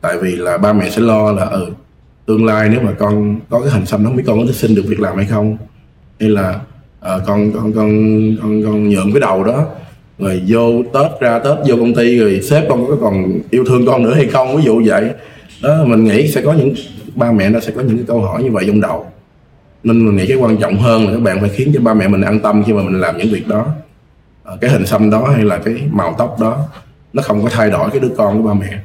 Tại vì là ba mẹ sẽ lo là ừ tương lai nếu mà con có cái hình xăm nó không biết con có thể xin được việc làm hay không? Hay là à, con con con con con nhượng cái đầu đó rồi vô tết ra tết vô công ty rồi sếp con có còn yêu thương con nữa hay không ví dụ vậy. Đó mình nghĩ sẽ có những ba mẹ nó sẽ có những cái câu hỏi như vậy trong đầu. Nên mình nghĩ cái quan trọng hơn là các bạn phải khiến cho ba mẹ mình an tâm khi mà mình làm những việc đó. Ờ, cái hình xăm đó hay là cái màu tóc đó nó không có thay đổi cái đứa con của ba mẹ.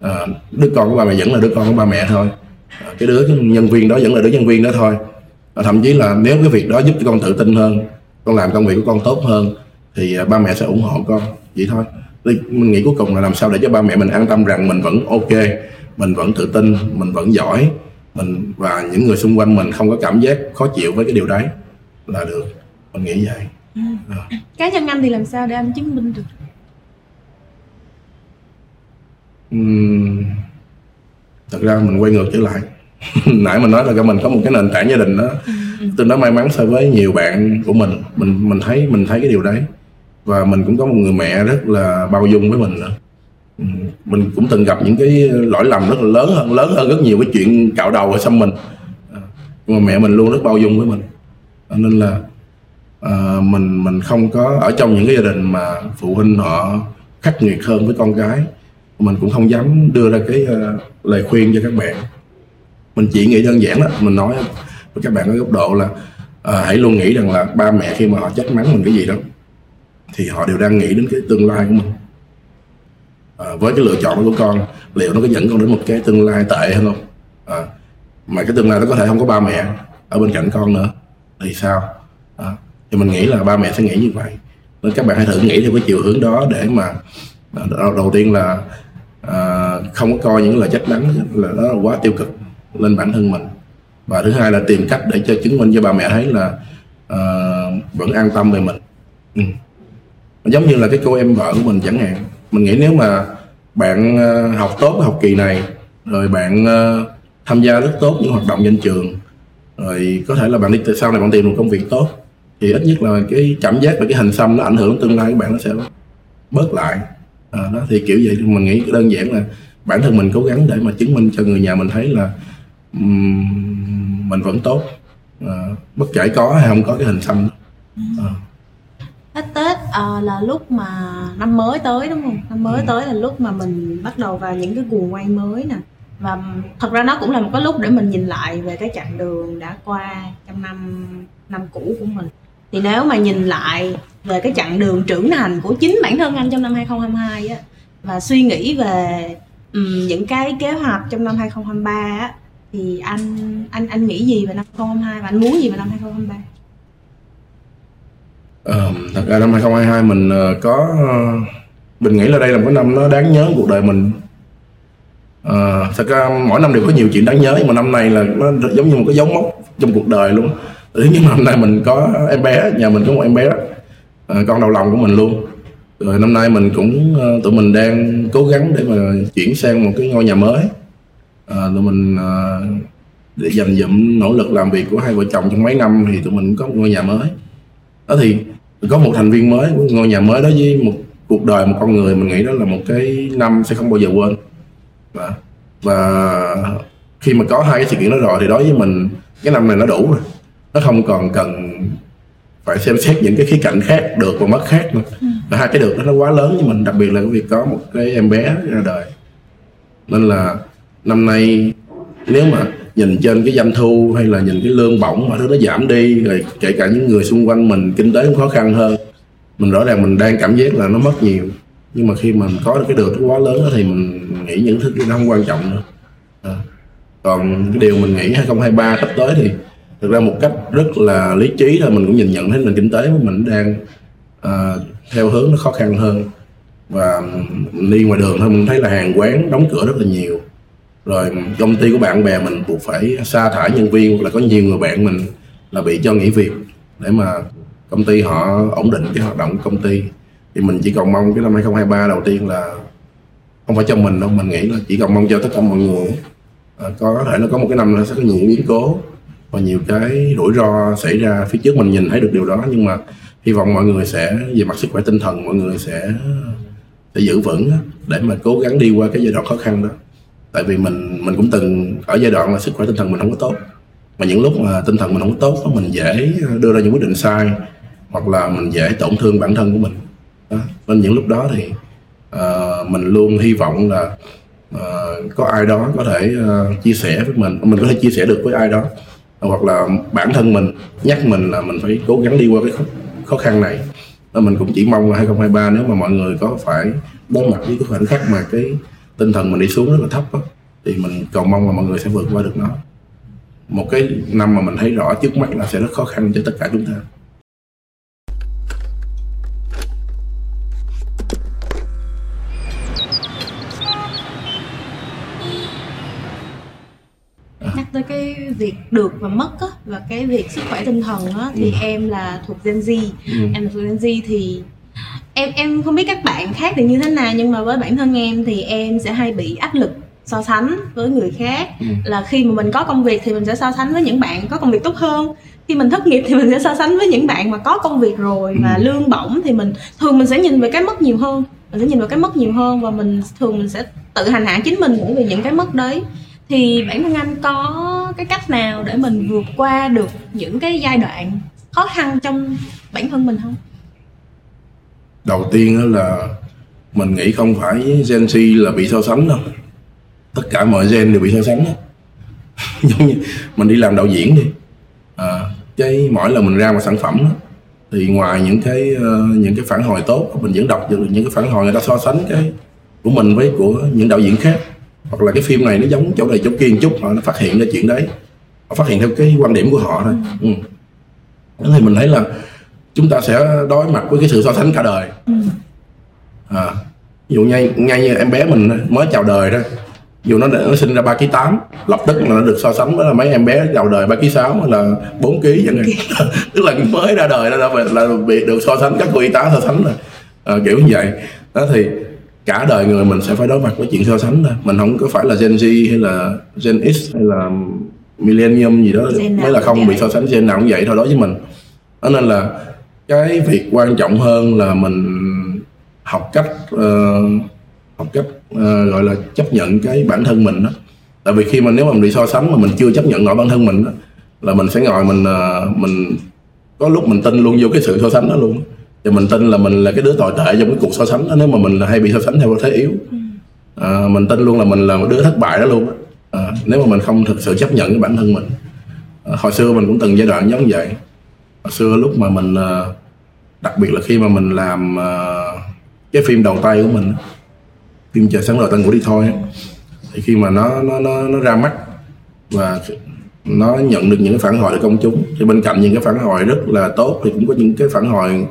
À, đứa con của ba mẹ vẫn là đứa con của ba mẹ thôi. À, cái đứa nhân viên đó vẫn là đứa nhân viên đó thôi. À, thậm chí là nếu cái việc đó giúp cho con tự tin hơn con làm công việc của con tốt hơn thì à, ba mẹ sẽ ủng hộ con vậy thôi. Thì mình nghĩ cuối cùng là làm sao để cho ba mẹ mình an tâm rằng mình vẫn ok mình vẫn tự tin mình vẫn giỏi mình và những người xung quanh mình không có cảm giác khó chịu với cái điều đấy là được. Mình nghĩ vậy. À. cá nhân anh thì làm sao để anh chứng minh được? Ừm, thật ra mình quay ngược trở lại. Nãy mình nói là mình có một cái nền tảng gia đình đó. Tương đối may mắn so với nhiều bạn của mình. Mình mình thấy mình thấy cái điều đấy và mình cũng có một người mẹ rất là bao dung với mình nữa. Ừ, mình cũng từng gặp những cái lỗi lầm rất là lớn hơn lớn hơn rất nhiều cái chuyện cạo đầu ở xăm mình. À, nhưng mà mẹ mình luôn rất bao dung với mình. Nên là à, mình mình không có ở trong những cái gia đình mà phụ huynh họ khắc nghiệt hơn với con cái mình cũng không dám đưa ra cái uh, lời khuyên cho các bạn. Mình chỉ nghĩ đơn giản đó mình nói với các bạn ở góc độ là ờ, hãy luôn nghĩ rằng là ba mẹ khi mà họ trách mắng mình cái gì đó thì họ đều đang nghĩ đến cái tương lai của mình. À, với cái lựa chọn của con liệu nó có dẫn con đến một cái tương lai tệ hơn không? À, mà cái tương lai nó có thể không có ba mẹ ở bên cạnh con nữa thì sao? À, thì mình nghĩ là ba mẹ sẽ nghĩ như vậy. Nên các bạn hãy thử nghĩ theo cái chiều hướng đó để mà à, đầu, đầu tiên là à, không có coi những lời trách mắng là nó là quá tiêu cực lên bản thân mình. Và thứ hai là tìm cách để cho chứng minh cho bà mẹ thấy là uh, vẫn an tâm về mình. Ừ giống như là cái cô em vợ của mình chẳng hạn mình nghĩ nếu mà bạn ờ, học tốt học kỳ này rồi bạn ờ, tham gia rất tốt những hoạt động trên trường rồi có thể là bạn đi từ sau này bạn tìm một công việc tốt thì ít nhất là cái cảm giác và cái hình xăm nó ảnh hưởng đến tương lai của bạn nó sẽ bớt lại à, đó thì kiểu vậy mình nghĩ đơn giản là bản thân mình cố gắng để mà chứng minh cho người nhà mình thấy là um, mình vẫn tốt à, bất kể có hay không có cái hình xăm đó. À. Tết Tết ờ, là lúc mà năm mới tới đúng không? Năm mới Ừ. tới là lúc mà mình bắt đầu vào những cái guồng quay mới nè và thật ra nó cũng là một cái lúc để mình nhìn lại về cái chặng đường đã qua trong năm năm cũ của mình thì nếu mà nhìn lại về cái chặng đường trưởng thành của chính bản thân anh trong năm 2022 á và suy nghĩ về ừm, những cái kế hoạch trong năm 2023 á thì anh anh anh nghĩ gì về năm 2022 và anh muốn gì về năm 2023? Ờ, thật ra năm 2022 mình uh, có uh, mình nghĩ là đây là một cái năm nó đáng nhớ cuộc đời mình. Ờ, thật ra mỗi năm đều có nhiều chuyện đáng nhớ nhưng mà năm này là nó giống như một cái dấu mốc trong cuộc đời luôn. Thứ nhất năm nay mình có em bé nhà mình có một em bé. Ờ, con đầu lòng của mình luôn. Rồi năm nay mình cũng tụi mình đang cố gắng để mà chuyển sang một cái ngôi nhà mới. Ờ, tụi mình ờ, để dành dụm nỗ lực làm việc của hai vợ chồng trong mấy năm thì tụi mình có một ngôi nhà mới. Đó thì có một thành viên mới ngôi nhà mới đó với một cuộc đời một con người mình nghĩ đó là một cái năm sẽ không bao giờ quên. Và, và khi mà có hai cái sự kiện đó rồi thì đối với mình cái năm này nó đủ rồi. Nó không còn cần phải xem xét những cái khía cạnh khác được và mất khác nữa. Ừ. và hai cái được đó nó quá lớn cho mình đặc biệt là cái việc có một cái em bé ra đời. Nên là năm nay nếu mà nhìn trên cái doanh thu hay là nhìn cái lương bổng mà thứ nó giảm đi rồi kể cả những người xung quanh mình kinh tế cũng khó khăn hơn. Mình rõ ràng mình đang cảm giác là nó mất nhiều nhưng mà khi mà mình có được cái được quá lớn đó thì mình nghĩ những thứ nó không quan trọng nữa. À. còn cái điều mình nghĩ 2023 sắp tới thì thực ra một cách rất là lý trí là mình cũng nhìn nhận thấy nền kinh tế của mình đang à, theo hướng nó khó khăn hơn. Và đi ngoài đường thôi mình thấy là hàng quán đóng cửa rất là nhiều rồi công ty của bạn bè mình buộc phải sa thải nhân viên hoặc là có nhiều người bạn mình là bị cho nghỉ việc để mà công ty họ ổn định cái hoạt động của công ty. Thì mình chỉ còn mong cái năm 2023 đầu tiên là không phải cho mình đâu mình nghĩ là chỉ còn mong cho tất cả mọi người. À, có thể nó có một cái năm nó sẽ có nhiều biến cố và nhiều cái rủi ro xảy ra. Phía trước mình nhìn thấy được điều đó nhưng mà hy vọng mọi người sẽ về mặt sức khỏe tinh thần mọi người sẽ sẽ giữ vững để mà cố gắng đi qua cái giai đoạn khó khăn đó tại vì mình mình cũng từng ở giai đoạn là sức khỏe tinh thần mình không có tốt. Mà những lúc mà tinh thần mình không có tốt mình dễ đưa ra những quyết định sai hoặc là mình dễ tổn thương bản thân của mình. Đó. nên những lúc đó thì uh, mình luôn hy vọng là uh, có ai đó có thể uh, chia sẻ với mình mình có thể chia sẻ được với ai đó. Hoặc là bản thân mình nhắc mình là mình phải cố gắng đi qua cái khó, khó khăn này. Và mình cũng chỉ mong là 2023 nếu mà mọi người có phải đối mặt với cái khoảnh khắc mà cái tinh thần mình đi xuống rất là thấp đó, thì mình cầu mong là mọi người sẽ vượt qua được nó một cái năm mà mình thấy rõ trước mắt là sẽ rất khó khăn cho tất cả chúng ta nhắc tới cái việc được và mất á và cái việc sức khỏe tinh thần á thì ừ. em là thuộc Gen Z ừ. em là thuộc Gen Z thì em em không biết các bạn khác thì như thế nào nhưng mà với bản thân em thì em sẽ hay bị áp lực so sánh với người khác. Ừ. là khi mà mình có công việc thì mình sẽ so sánh với những bạn có công việc tốt hơn. Khi mình thất nghiệp thì mình sẽ so sánh với những bạn mà có công việc rồi ừ. và lương bổng thì mình thường mình sẽ nhìn về cái mất nhiều hơn. Mình sẽ nhìn vào cái mất nhiều hơn và mình thường mình sẽ tự hành hạ chính mình bởi vì những cái mất đấy. Thì bản thân anh có cái cách nào để mình vượt qua được những cái giai đoạn khó khăn trong bản thân mình không đầu tiên là mình nghĩ không phải Gen Z là bị so sánh đâu. Tất cả mọi gen đều bị so sánh giống như mình đi làm đạo diễn đi. À, cái mỗi lần mình ra một sản phẩm đó, thì ngoài những cái uh, những cái phản hồi tốt mình vẫn đọc được những cái phản hồi người ta so sánh cái của mình với của những đạo diễn khác. Hoặc là cái phim này nó giống chỗ này chỗ kia một chút họ nó phát hiện ra chuyện đấy. Họ phát hiện theo cái quan điểm của họ thôi. Ừ. ừ. thì mình thấy là chúng ta sẽ đối mặt với cái sự so sánh cả đời. Ừ. à, ví dụ ngay ngay như em bé mình mới chào đời đó dù nó, nó sinh ra ba ký tám lập tức là nó được so sánh với mấy em bé chào đời ba ký sáu là 4 ký chẳng hạn. Tức là mới ra đời là, là bị được so sánh các cô y tá so sánh rồi. À, kiểu như vậy. Đó thì cả đời người mình sẽ phải đối mặt với chuyện so sánh thôi. Mình không có phải là Gen Z hay là Gen X hay là Millennium gì đó. Mới là không bị so sánh Gen nào cũng vậy thôi đối với mình. Đó nên là cái việc quan trọng hơn là mình học cách uh, học cách uh, gọi là chấp nhận cái bản thân mình đó. Tại vì khi mà nếu mà mình bị so sánh mà mình chưa chấp nhận nổi bản thân mình đó là mình sẽ ngồi mình uh, mình có lúc mình tin luôn vô cái sự so sánh đó luôn. Thì mình tin là mình là cái đứa tồi tệ trong cái cuộc so sánh đó nếu mà mình là hay bị so sánh theo thế yếu. À, mình tin luôn là mình là một đứa thất bại đó luôn. À, nếu mà mình không thực sự chấp nhận cái bản thân mình. À, hồi xưa mình cũng từng giai đoạn giống vậy hồi xưa lúc mà mình ờ, đặc biệt là khi mà mình làm ờ, cái phim đầu tay của mình phim chờ sáng rồi tân ngủ đi thôi thì khi mà nó nó nó nó ra mắt và nó nhận được những cái phản hồi từ công chúng thì bên cạnh những cái phản hồi rất là tốt thì cũng có những cái phản hồi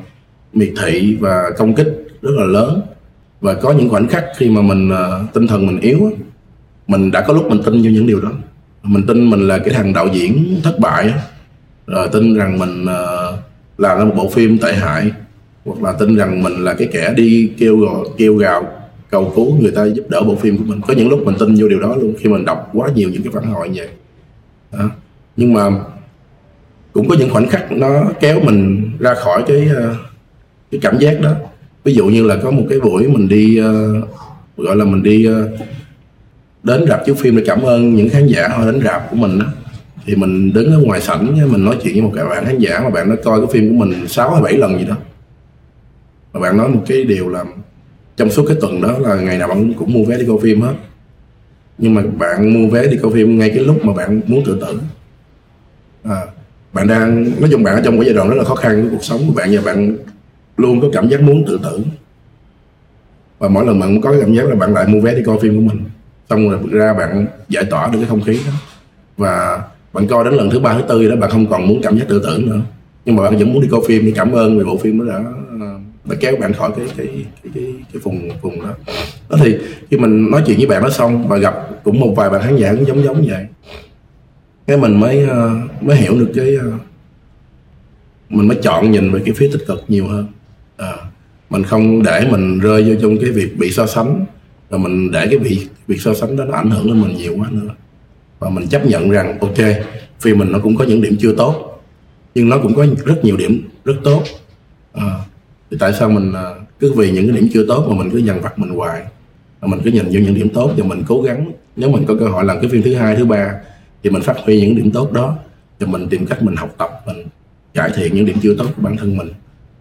miệt thị và công kích rất là lớn. Và có những khoảnh khắc khi mà mình uh, tinh thần mình yếu mình đã có lúc mình tin vô những điều đó. Mình tin mình là cái thằng đạo diễn thất bại rồi tin rằng mình uh, làm ra một bộ phim tệ hại hoặc là tin rằng mình là cái kẻ đi kêu gào, kêu gào cầu cứu người ta giúp đỡ bộ phim của mình. Có những lúc mình tin vô điều đó luôn khi mình đọc quá nhiều những cái phản hồi như vậy. Đó. nhưng mà cũng có những khoảnh khắc nó kéo mình ra khỏi cái ờ, cái cảm giác đó. Ví dụ như là có một cái buổi mình đi uh, gọi là mình đi uh, đến rạp chiếu phim để cảm ơn những khán giả họ đến rạp của mình đó thì mình đứng ở ngoài sảnh mình nói chuyện với một cái bạn khán giả mà bạn đã coi cái phim của mình 6 hay 7 lần gì đó. Mà bạn nói một cái điều là trong suốt cái tuần đó là ngày nào bạn cũng mua vé đi coi phim hết. Nhưng mà bạn mua vé đi coi phim ngay cái lúc mà bạn muốn tự tử. À, bạn đang nói chung bạn ở trong cái giai đoạn rất là khó khăn của cuộc sống của bạn và bạn luôn có cảm giác muốn tự tử. Và mỗi lần bạn có cái cảm giác là bạn lại mua vé đi coi phim của mình xong rồi ra bạn giải tỏa được cái không khí đó. Và bạn coi đến lần thứ ba thứ tư đó bạn không còn muốn cảm giác tự tưởng nữa. Nhưng mà bạn vẫn muốn đi coi phim để cảm ơn vì bộ phim đó đã đã kéo bạn khỏi cái cái cái cái, cái vùng vùng đó. Đó thì khi mình nói chuyện với bạn đó xong và gặp cũng một vài bạn khán giả cũng giống giống vậy. Cái mình mới ờ, mới hiểu được cái ờ, mình mới chọn nhìn về cái phía tích cực nhiều hơn. À, mình không để mình rơi vô trong cái việc bị so sánh rồi mình để cái việc việc so sánh đó nó ảnh hưởng đến mình nhiều quá nữa và mình chấp nhận rằng ok phim mình nó cũng có những điểm chưa tốt nhưng nó cũng có rất nhiều điểm rất tốt. À, thì tại sao mình à, cứ vì những cái điểm chưa tốt mà mình cứ dằn vặt mình hoài? Và mình cứ nhìn vô những điểm tốt và mình cố gắng nếu mình có cơ hội làm cái phim thứ hai thứ ba thì mình phát huy những điểm tốt đó và mình tìm cách mình học tập mình cải thiện những điểm chưa tốt của bản thân mình.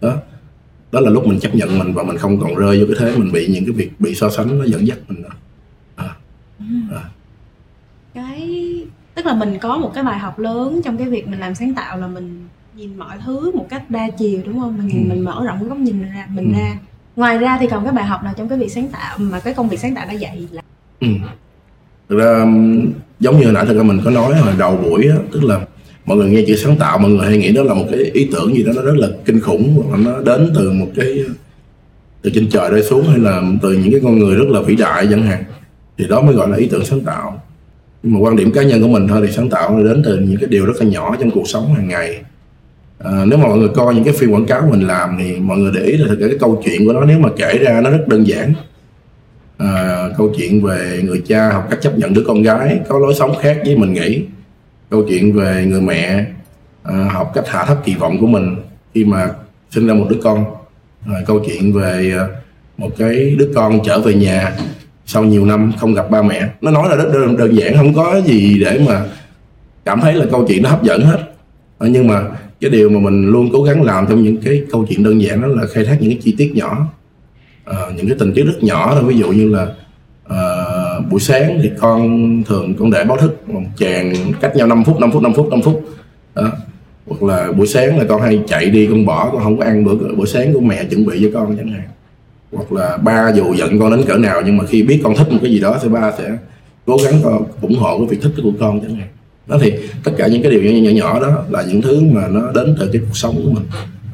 Đó. Đó là lúc mình chấp nhận mình và mình không còn rơi vô cái thế mình bị những cái việc bị so sánh nó dẫn dắt mình nữa. À. À. cái tức là mình có một cái bài học lớn trong cái việc mình làm sáng tạo là mình nhìn mọi thứ một cách đa chiều đúng không mình ừ. mình mở rộng cái góc nhìn ra mình ừ. ra ngoài ra thì còn cái bài học nào trong cái việc sáng tạo mà cái công việc sáng tạo đã dạy là ừ. thực ra giống như hồi nãy thực ra mình có nói hồi đầu buổi á, tức là mọi người nghe chữ sáng tạo mọi người hay nghĩ đó là một cái ý tưởng gì đó nó rất là kinh khủng hoặc nó đến từ một cái từ trên trời rơi xuống hay là từ những cái con người rất là vĩ đại chẳng hạn thì đó mới gọi là ý tưởng sáng tạo mà quan điểm cá nhân của mình thôi thì sáng tạo đến từ những cái điều rất là nhỏ trong cuộc sống hàng ngày. À, nếu mà mọi người coi những cái phim quảng cáo mình làm thì mọi người để ý là thực cái câu chuyện của nó nếu mà kể ra nó rất đơn giản. À, câu chuyện về người cha học cách chấp nhận đứa con gái có lối sống khác với mình nghĩ. Câu chuyện về người mẹ à, học cách hạ thấp kỳ vọng của mình khi mà sinh ra một đứa con. À, câu chuyện về à, một cái đứa con trở về nhà sau nhiều năm không gặp ba mẹ. Nó nói là rất đơn, đơn giản không có gì để mà cảm thấy là câu chuyện nó hấp dẫn hết. Ờ, nhưng mà cái điều mà mình luôn cố gắng làm trong những cái câu chuyện đơn giản đó là khai thác những cái chi tiết nhỏ. À, những cái tình tiết rất nhỏ thôi ví dụ như là à, buổi sáng thì con thường con để báo thức một chàng cách nhau 5 phút 5 phút 5 phút 5 phút. Đó. hoặc là buổi sáng là con hay chạy đi con bỏ con không có ăn bữa bữa sáng của mẹ chuẩn bị cho con chẳng hạn hoặc là ba dù giận con đến cỡ nào nhưng mà khi biết con thích một cái gì đó thì ba sẽ cố gắng con ủng hộ cái việc thích của con chẳng hạn. Đó thì tất cả những cái điều nhỏ nhỏ, nhỏ đó là những thứ mà nó đến từ cái cuộc sống của mình.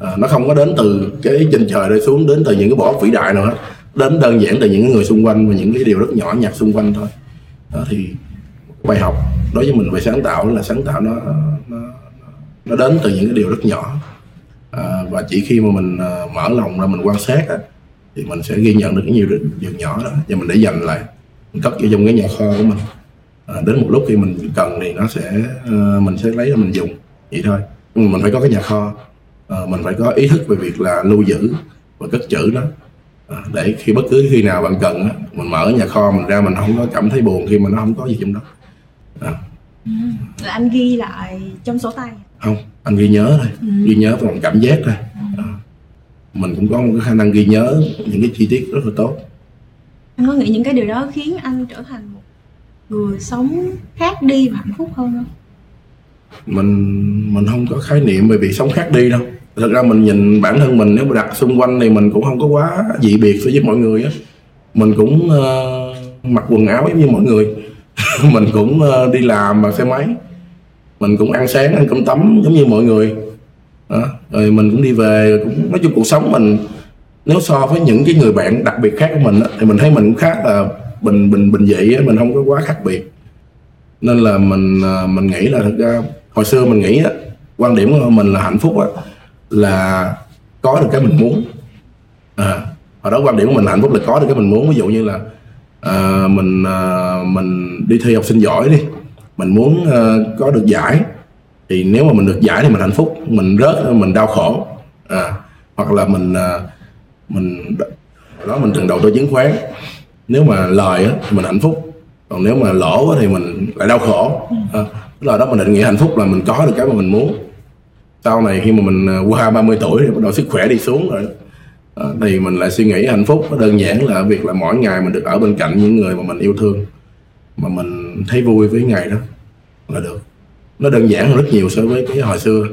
À, nó không có đến từ cái trên trời rơi xuống đến từ những cái bỏ vĩ đại nào hết. Đến đơn giản từ những người xung quanh và những cái điều rất nhỏ nhặt xung quanh thôi. Đó thì bài học đối với mình về sáng tạo là sáng tạo nó nó, nó đến từ những cái điều rất nhỏ. À, và chỉ khi mà mình à, mở lòng ra mình quan sát á, thì mình sẽ ghi nhận được cái nhiều điều nhỏ đó. Và mình để dành lại mình cất vào trong cái nhà kho của mình. À, đến một lúc khi mình cần thì nó sẽ uh, mình sẽ lấy ra mình dùng. Vậy thôi. Nhưng mà mình phải có cái nhà kho. À, mình phải có ý thức về việc là lưu giữ và cất trữ nó. À, để khi bất cứ khi nào bạn cần mình mở nhà kho mình ra mình không có cảm thấy buồn khi mà nó không có gì trong đó. À. Ừ. là anh ghi lại trong sổ tay? Không anh ghi nhớ thôi. Ừ. ghi nhớ bằng cảm giác thôi. Mình cũng có một cái khả năng ghi nhớ những cái chi tiết rất là tốt. Anh có nghĩ những cái điều đó khiến anh trở thành một người sống khác đi và hạnh phúc hơn không? Mình mình không có khái niệm về việc sống khác đi đâu. Thật ra mình nhìn bản thân mình nếu mà đặt xung quanh thì mình cũng không có quá dị biệt so với mọi người á. Mình cũng uh, mặc quần áo giống như mọi người. Mình cũng uh, đi làm bằng xe máy. Mình cũng ăn sáng ăn cơm tắm giống như mọi người. Đó rồi mình cũng đi về cũng nói chung cuộc sống mình nếu so với những cái người bạn đặc biệt khác của mình thì mình thấy mình cũng khá là bình bình bình dị mình không có quá khác biệt. Nên là mình à, mình nghĩ là thật ra hồi xưa mình nghĩ á quan điểm của mình là hạnh phúc đó, là có được cái mình muốn. À hồi đó quan điểm của mình là hạnh phúc là có được cái mình muốn. Ví dụ như là à, mình à, mình đi thi học sinh giỏi đi mình muốn à, có được giải thì nếu mà mình được giải thì mình hạnh phúc mình rớt mình đau khổ. À, hoặc là mình à, mình đó mình từng đầu tư chứng khoán. Nếu mà lời á, thì mình hạnh phúc. Còn nếu mà lỗ á, thì mình lại đau khổ. À, là đó mình định nghĩa hạnh phúc là mình có được cái mà mình muốn. Sau này khi mà mình à, qua 30 tuổi thì bắt đầu sức khỏe đi xuống rồi à, thì mình lại suy nghĩ hạnh phúc. Nó đơn giản là việc là mỗi ngày mình được ở bên cạnh những người mà mình yêu thương mà mình thấy vui với ngày đó là được nó đơn giản hơn rất nhiều so với cái hồi xưa.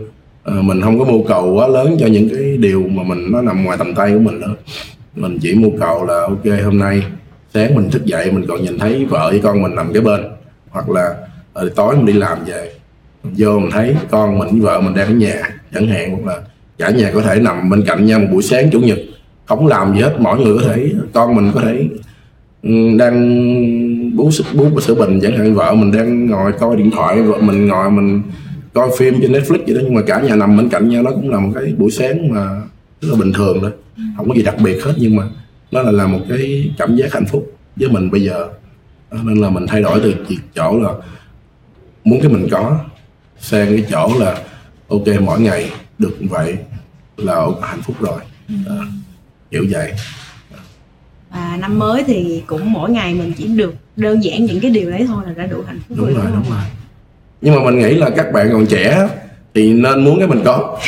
À, mình không có mưu cầu quá lớn cho những cái điều mà mình nó nằm ngoài tầm tay của mình nữa mình chỉ mưu cầu là ok hôm nay sáng mình thức dậy mình còn nhìn thấy vợ với con mình nằm kế bên. Hoặc là ờ, tối mình đi làm về mình vô mình thấy con mình với vợ mình đang ở nhà chẳng hạn hoặc là cả nhà có thể nằm bên cạnh nhau một buổi sáng chủ nhật không làm gì hết mỗi người có thể con mình có thể đang bú sức bú sữa bình chẳng hạn vợ mình đang ngồi coi điện thoại vợ mình ngồi mình coi phim trên Netflix vậy đó nhưng mà cả nhà nằm bên cạnh nhau nó cũng là một cái buổi sáng mà rất là bình thường thôi. Không có gì đặc biệt hết nhưng mà nó là là một cái cảm giác hạnh phúc với mình bây giờ. Nên là mình thay đổi từ việc chỗ là muốn cái mình có sang cái chỗ là ok mỗi ngày được vậy là hạnh phúc rồi. À, kiểu vậy. Và năm mới thì cũng mỗi ngày mình chỉ được đơn giản những cái điều đấy thôi là đã đủ hạnh phúc đúng rồi đúng rồi. Nhưng mà mình nghĩ là các bạn còn trẻ thì nên muốn cái mình có.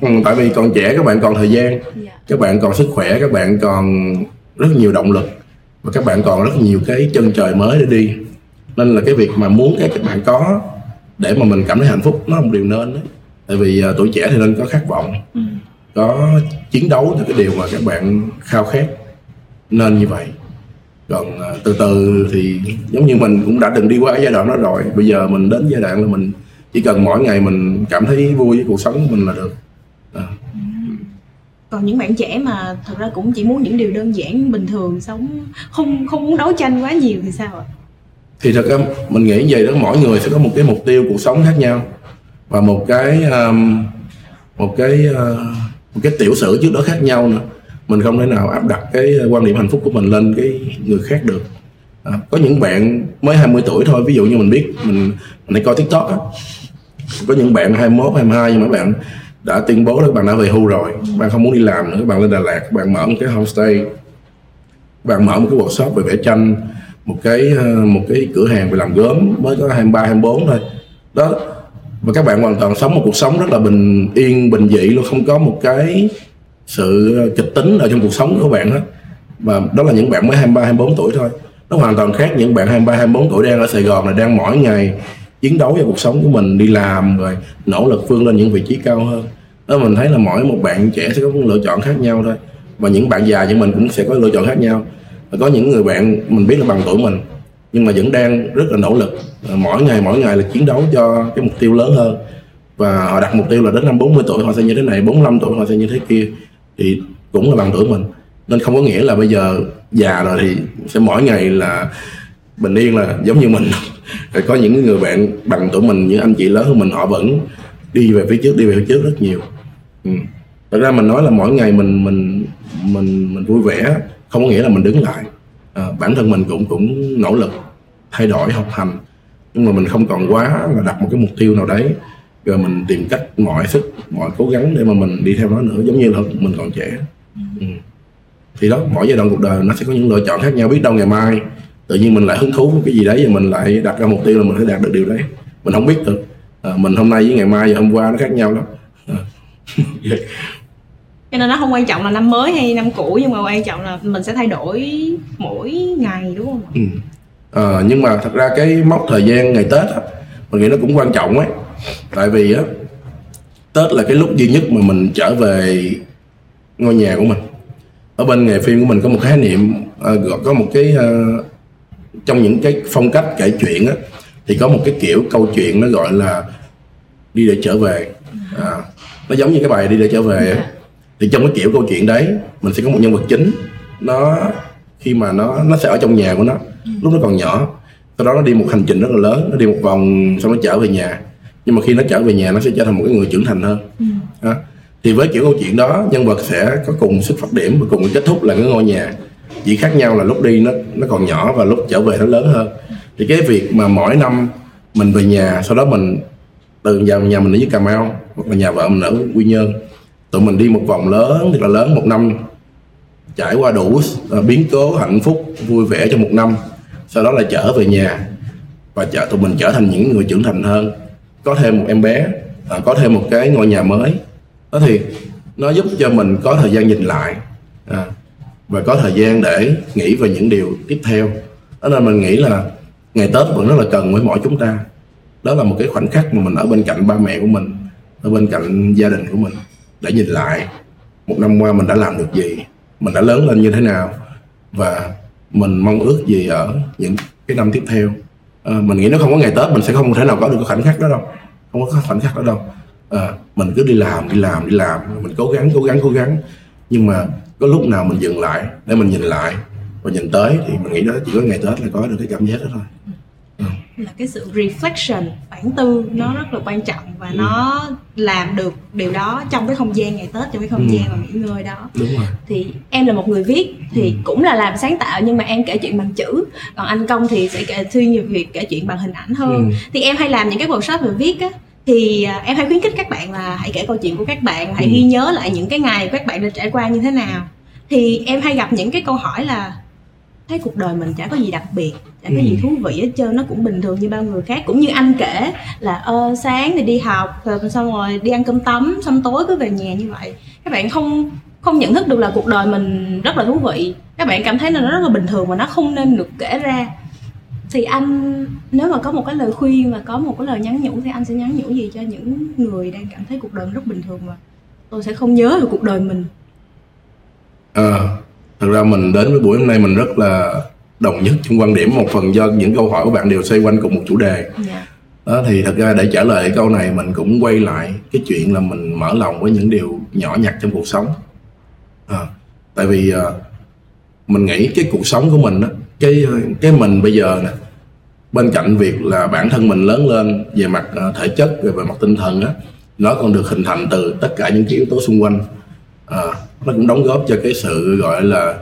Ừ, tại vì còn trẻ các bạn còn thời gian Dạ. các bạn còn sức khỏe các bạn còn rất nhiều động lực và các bạn còn rất nhiều cái chân trời mới để đi. Nên là cái việc mà muốn cái các bạn có để mà mình cảm thấy hạnh phúc nó là một điều nên đấy. Tại vì à, tuổi trẻ thì nên có khát vọng Ừ. có chiến đấu cho cái điều mà các bạn khao khát. Nên như vậy còn à, từ từ thì giống như mình cũng đã từng đi qua cái giai đoạn đó rồi. Bây giờ mình đến giai đoạn là mình chỉ cần mỗi ngày mình cảm thấy vui với cuộc sống của mình là được. À. còn những bạn trẻ mà thật ra cũng chỉ muốn những điều đơn giản bình thường sống không không muốn đấu tranh quá nhiều thì sao ạ? Thì thật ra mình nghĩ vậy đó mỗi người sẽ có một cái mục tiêu cuộc sống khác nhau. Và một cái um, một cái uh, một cái tiểu sử trước đó khác nhau nữa mình không thể nào áp đặt cái quan điểm hạnh phúc của mình lên cái người khác được. À, có những bạn mới 20 tuổi thôi ví dụ như mình biết mình mình hay coi tiktok á. Có những bạn 21, 22 nhưng mà bạn đã tuyên bố là bạn đã về hưu rồi bạn không muốn đi làm nữa bạn lên Đà Lạt bạn mở một cái homestay bạn mở một cái workshop về vẽ tranh một cái ờ, một cái cửa hàng về làm gốm mới có 23 24 thôi. Đó và các bạn hoàn toàn sống một cuộc sống rất là bình yên bình dị luôn không có một cái sự ờ, kịch tính ở trong cuộc sống của bạn đó, và đó là những bạn mới 23 24 tuổi thôi. Nó hoàn toàn khác những bạn 23 24 tuổi đang ở Sài Gòn là đang mỗi ngày chiến đấu cho cuộc sống của mình đi làm rồi nỗ lực vươn lên những vị trí cao hơn. Đó mình thấy là mỗi một bạn trẻ sẽ có một lựa chọn khác nhau thôi. Và những bạn già như mình cũng sẽ có lựa chọn khác nhau. Và có những người bạn mình biết là bằng tuổi mình nhưng mà vẫn đang rất là nỗ lực ờ, mỗi ngày mỗi ngày là chiến đấu cho cái mục tiêu lớn hơn. Và họ đặt mục tiêu là đến năm 40 tuổi họ sẽ như thế này 45 tuổi họ sẽ như thế kia thì cũng là bằng tuổi mình. Nên không có nghĩa là bây giờ già rồi thì sẽ mỗi ngày là bình yên là giống như mình. Rồi có những người bạn bằng tuổi mình những anh chị lớn hơn mình họ vẫn đi về phía trước đi về phía trước rất nhiều. Ừ. thật ra mình nói là mỗi ngày mình mình mình mình vui vẻ không có nghĩa là mình đứng lại. À, bản thân mình cũng cũng nỗ lực thay đổi học hành. Nhưng mà mình không còn quá là đặt một cái mục tiêu nào đấy rồi mình tìm cách mọi sức mọi cố gắng để mà mình đi theo nó nữa giống như là mình còn trẻ. Ừ. thì đó mỗi giai đoạn cuộc đời nó sẽ có những lựa chọn khác nhau biết đâu ngày mai tự nhiên mình lại hứng thú với cái gì đấy và mình lại đặt ra mục tiêu là mình phải đạt được điều đấy. Mình không biết được. À, mình hôm nay với ngày mai và hôm qua nó khác nhau lắm. À. cho nên nó không quan trọng là năm mới hay năm cũ nhưng mà quan trọng là mình sẽ thay đổi mỗi ngày đúng không ạ? Ừ. Ờ, nhưng mà thật ra cái mốc thời gian ngày Tết á, mình nghĩ nó cũng quan trọng ấy tại vì á Tết là cái lúc duy nhất mà mình trở về ngôi nhà của mình. Ở bên nghề phim của mình có một khái niệm gọi có một cái ờ, trong những cái phong cách kể chuyện á thì có một cái kiểu câu chuyện nó gọi là đi để trở về. À, nó giống như cái bài đi để trở về á. thì trong cái kiểu câu chuyện đấy mình sẽ có một nhân vật chính nó khi mà nó nó sẽ ở trong nhà của nó. Lúc nó còn nhỏ sau đó nó đi một hành trình rất là lớn nó đi một vòng xong nó trở về nhà nhưng mà khi nó trở về nhà nó sẽ trở thành một cái người trưởng thành hơn. Đó. thì với kiểu câu chuyện đó nhân vật sẽ có cùng xuất phát điểm và cùng kết thúc là cái ngôi nhà. Chỉ khác nhau là lúc đi nó nó còn nhỏ và lúc trở về nó lớn hơn. Thì cái việc mà mỗi năm mình về nhà sau đó mình từ nhà nhà mình ở dưới Cà Mau hoặc là nhà vợ mình ở Quy Nhơn tụi mình đi một vòng lớn thật là lớn một năm. Trải qua đủ uh, biến cố hạnh phúc vui vẻ trong một năm. Sau đó là trở về nhà và trở tụi mình trở thành những người trưởng thành hơn có thêm một em bé à, có thêm một cái ngôi nhà mới. Đó thì nó giúp cho mình có thời gian nhìn lại à, và có thời gian để nghĩ về những điều tiếp theo. Đó nên mình nghĩ là ngày tết vẫn rất là cần với mỗi chúng ta. Đó là một cái khoảnh khắc mà mình ở bên cạnh ba mẹ của mình ở bên cạnh gia đình của mình để nhìn lại một năm qua mình đã làm được gì mình đã lớn lên như thế nào và mình mong ước gì ở những cái năm tiếp theo à, mình nghĩ nó không có ngày tết mình sẽ không thể nào có được cái khoảnh khắc đó đâu. Không có khoảnh khắc đó đâu. À, mình cứ đi làm đi làm đi làm. Mình cố gắng cố gắng cố gắng. Nhưng mà có lúc nào mình dừng lại để mình nhìn lại và nhìn tới thì mình nghĩ đó chỉ có ngày tết là có được cái cảm giác đó thôi là cái sự reflection bản tư nó rất là quan trọng và ừ. nó làm được điều đó trong cái không gian ngày tết trong cái không ừ. gian mà nghỉ ngơi đó đúng rồi thì em là một người viết thì ừ. cũng là làm sáng tạo nhưng mà em kể chuyện bằng chữ còn anh công thì sẽ kể chuyên nhiều việc kể chuyện bằng hình ảnh hơn ừ. thì em hay làm những cái workshop về viết á thì à, em hay khuyến khích các bạn là hãy kể câu chuyện của các bạn hãy ừ. ghi nhớ lại những cái ngày các bạn đã trải qua như thế nào thì em hay gặp những cái câu hỏi là thấy cuộc đời mình chả có gì đặc biệt chả có ừ. gì thú vị hết trơn nó cũng bình thường như bao người khác. Cũng như anh kể là ơ sáng thì đi học rồi xong rồi đi ăn cơm tấm xong tối cứ về nhà như vậy. Các bạn không không nhận thức được là cuộc đời mình rất là thú vị. Các bạn cảm thấy là nó rất là bình thường và nó không nên được kể ra. Thì anh nếu mà có một cái lời khuyên và có một cái lời nhắn nhủ thì anh sẽ nhắn nhủ gì cho những người đang cảm thấy cuộc đời rất bình thường mà tôi sẽ không nhớ về cuộc đời mình? Ờ à, thật ra mình đến với buổi hôm nay mình rất là đồng nhất trong quan điểm một phần do những câu hỏi của bạn đều xoay quanh cùng một chủ đề yeah. Dạ. đó thì thật ra để trả lời câu này mình cũng quay lại cái chuyện là mình mở lòng với những điều nhỏ nhặt trong cuộc sống à, tại vì à, mình nghĩ cái cuộc sống của mình á cái cái mình bây giờ nè bên cạnh việc là bản thân mình lớn lên về mặt uh, thể chất về mặt tinh thần á nó còn được hình thành từ tất cả những cái yếu tố xung quanh à, nó cũng đóng góp cho cái sự gọi là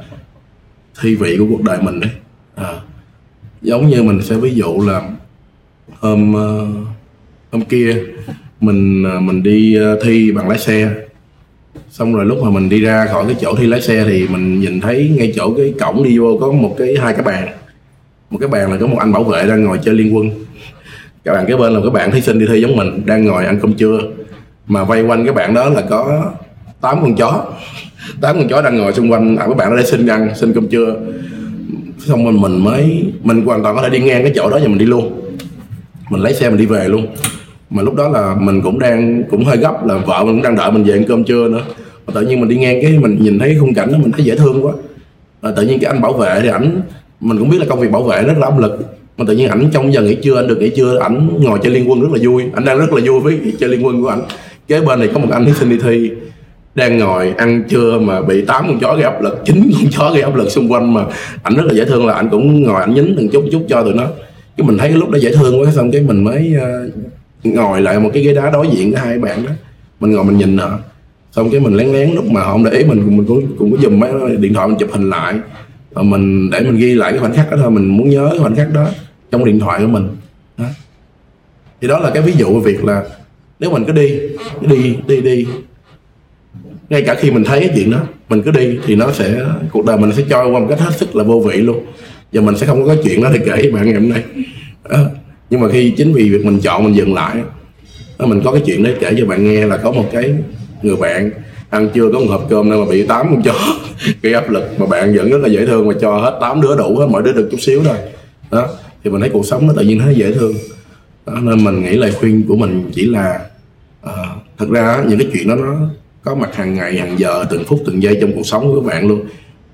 thi vị của cuộc đời mình đấy. À, giống như mình sẽ ví dụ là hôm ờ, hôm kia mình ờ, mình đi ờ, thi bằng lái xe. Xong rồi lúc mà mình đi ra khỏi cái chỗ thi lái xe thì mình nhìn thấy ngay chỗ cái cổng đi vô có một cái hai cái bàn. Một cái bàn là có một anh bảo vệ đang ngồi chơi liên quân. Các bạn cái bên là các bạn thí sinh đi thi giống mình đang ngồi ăn cơm trưa. Mà vây quanh cái bạn đó là có tám con chó tám con chó đang ngồi xung quanh. À các bạn ở đây xin ăn, xin cơm trưa. Xong mình mình mới, mình hoàn toàn có thể đi ngang cái chỗ đó và mình đi luôn. Mình lấy xe mình đi về luôn. Mà lúc đó là mình cũng đang, cũng hơi gấp là vợ mình cũng đang đợi mình về ăn cơm trưa nữa. Mà tự nhiên mình đi ngang cái mình nhìn thấy khung cảnh đó, mình thấy dễ thương quá. Và tự nhiên cái anh bảo vệ thì ảnh, mình cũng biết là công việc bảo vệ rất là áp lực. Mà tự nhiên ảnh trong giờ nghỉ trưa, anh được nghỉ trưa, ảnh ngồi chơi liên quân rất là vui. Ảnh đang rất là vui với chơi liên quân của ảnh. Kế bên này có một anh thí sinh đi thi đang ngồi ăn trưa mà bị tám con chó gây áp lực chín con chó gây áp lực xung quanh mà ảnh rất là dễ thương là ảnh cũng ngồi ảnh nhín từng chút chút cho tụi nó. Cái mình thấy cái lúc đó dễ thương quá xong cái mình mới uh, ngồi lại một cái ghế đá đối diện với hai bạn đó. Mình ngồi mình nhìn họ. Xong cái mình lén lén lúc mà họ không để ý mình mình cũng cũng có dùng mấy điện thoại mình chụp hình lại. Và mình để mình ghi lại cái khoảnh khắc đó thôi mình muốn nhớ cái khoảnh khắc đó trong điện thoại của mình. Đó. thì đó là cái ví dụ về việc là nếu mình cứ đi đi đi đi ngay cả khi mình thấy cái chuyện đó mình cứ đi thì nó sẽ cuộc đời mình sẽ trôi qua một cách hết sức là vô vị luôn. Và mình sẽ không có chuyện đó để kể với bạn ngày hôm nay. Đó. nhưng mà khi chính vì việc mình chọn mình dừng lại đó, mình có cái chuyện đấy kể cho bạn nghe là có một cái người bạn ăn chưa có một hộp cơm nên mà bị tám con chó. Gây áp lực mà bạn vẫn rất là dễ thương mà cho hết tám đứa đủ hết mỗi đứa được chút xíu thôi. Đó. Thì mình thấy cuộc sống nó tự nhiên thấy dễ thương. Đó, nên mình nghĩ lời khuyên của mình chỉ là uh, thật ra những cái chuyện đó nó có mặt hàng ngày, hàng giờ, từng phút, từng giây trong cuộc sống của các bạn luôn.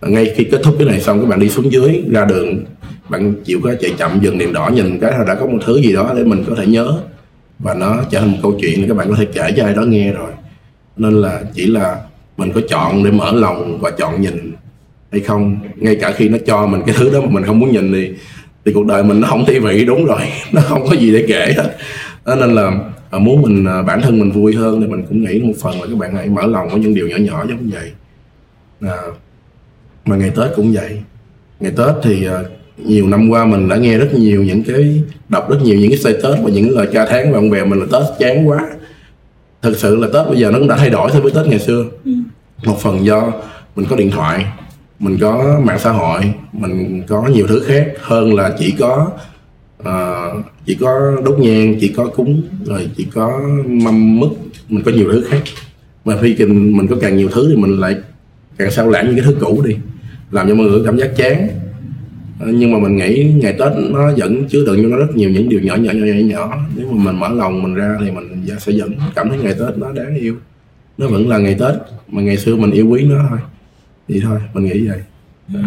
Ngay khi kết thúc cái này xong, các bạn đi xuống dưới, ra đường, bạn chịu có chạy chậm, dừng đèn đỏ, nhìn cái là đã có một thứ gì đó để mình có thể nhớ. Và nó trở thành một câu chuyện để các bạn có thể kể cho ai đó nghe rồi. Nên là chỉ là mình có chọn để mở lòng và chọn nhìn hay không. Ngay cả khi nó cho mình cái thứ đó mà mình không muốn nhìn thì thì cuộc đời mình nó không thi vị, đúng rồi. Nó không có gì để kể hết. Đó, nên là muốn mình à, bản thân mình vui hơn thì mình cũng nghĩ một phần là các bạn hãy mở lòng với những điều nhỏ nhỏ giống vậy. À, mà ngày tết cũng vậy. Ngày tết thì nhiều năm qua mình đã nghe rất nhiều những cái đọc rất nhiều những cái say tết và những lời ca tháng bạn bè mình là tết chán quá. Thực sự là tết bây giờ nó cũng đã thay đổi so với tết ngày xưa. Ừ. một phần do mình có điện thoại mình có mạng xã hội mình có nhiều thứ khác hơn là chỉ có chỉ có đốt nhang, chỉ có cúng, rồi chỉ có mâm mứt, mình có nhiều thứ khác. Mà khi mình mình có càng nhiều thứ thì mình lại càng sao lãng những cái thứ cũ đi, làm cho mọi người cảm giác chán. Ờ, nhưng mà mình nghĩ ngày tết nó vẫn chứa đựng cho nó rất nhiều những điều nhỏ nhỏ nhỏ nhỏ nhỏ. Nếu mà mình mở lòng mình ra thì mình sẽ vẫn cảm thấy ngày tết nó đáng yêu. Nó vẫn là ngày tết, mà ngày xưa mình yêu quý nó thôi. Vậy thôi, mình nghĩ vậy. Và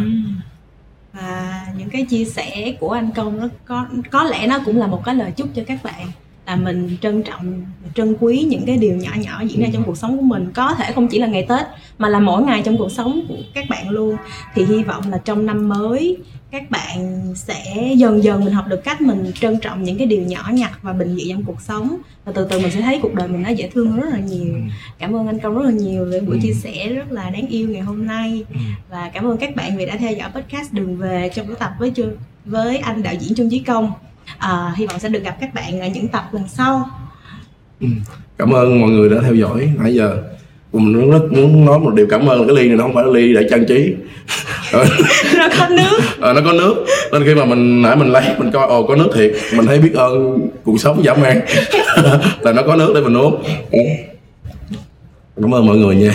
những cái chia sẻ của anh công nó có có lẽ nó cũng là một cái lời chúc cho các bạn là mình trân trọng trân quý những cái điều nhỏ nhỏ diễn ra trong cuộc sống của mình. Có thể không chỉ là ngày tết, mà là mỗi ngày trong cuộc sống của các bạn luôn. Thì hy vọng là trong năm mới, các bạn sẽ dần dần mình học được cách mình trân trọng những cái điều nhỏ nhặt và bình dị trong cuộc sống và từ từ mình sẽ thấy cuộc đời mình nó dễ thương rất là nhiều. Cảm ơn anh công rất là nhiều về buổi Ừ. chia sẻ rất là đáng yêu ngày hôm nay. Và cảm ơn các bạn vì đã theo dõi podcast đường về trong buổi tập với chương với anh đạo diễn Trương Chí Công. À, hy vọng sẽ được gặp các bạn ở những tập lần sau. Cảm ơn mọi người đã theo dõi nãy giờ mình rất muốn nói một điều cảm ơn là cái ly này nó không phải là ly để trang trí. Nó có nước. Ờ, nó có nước. Nên khi mà mình nãy mình lấy mình coi ồ có nước thiệt. Mình thấy biết ơn cuộc sống dã man là nó có nước để mình uống. Cảm ơn mọi người nha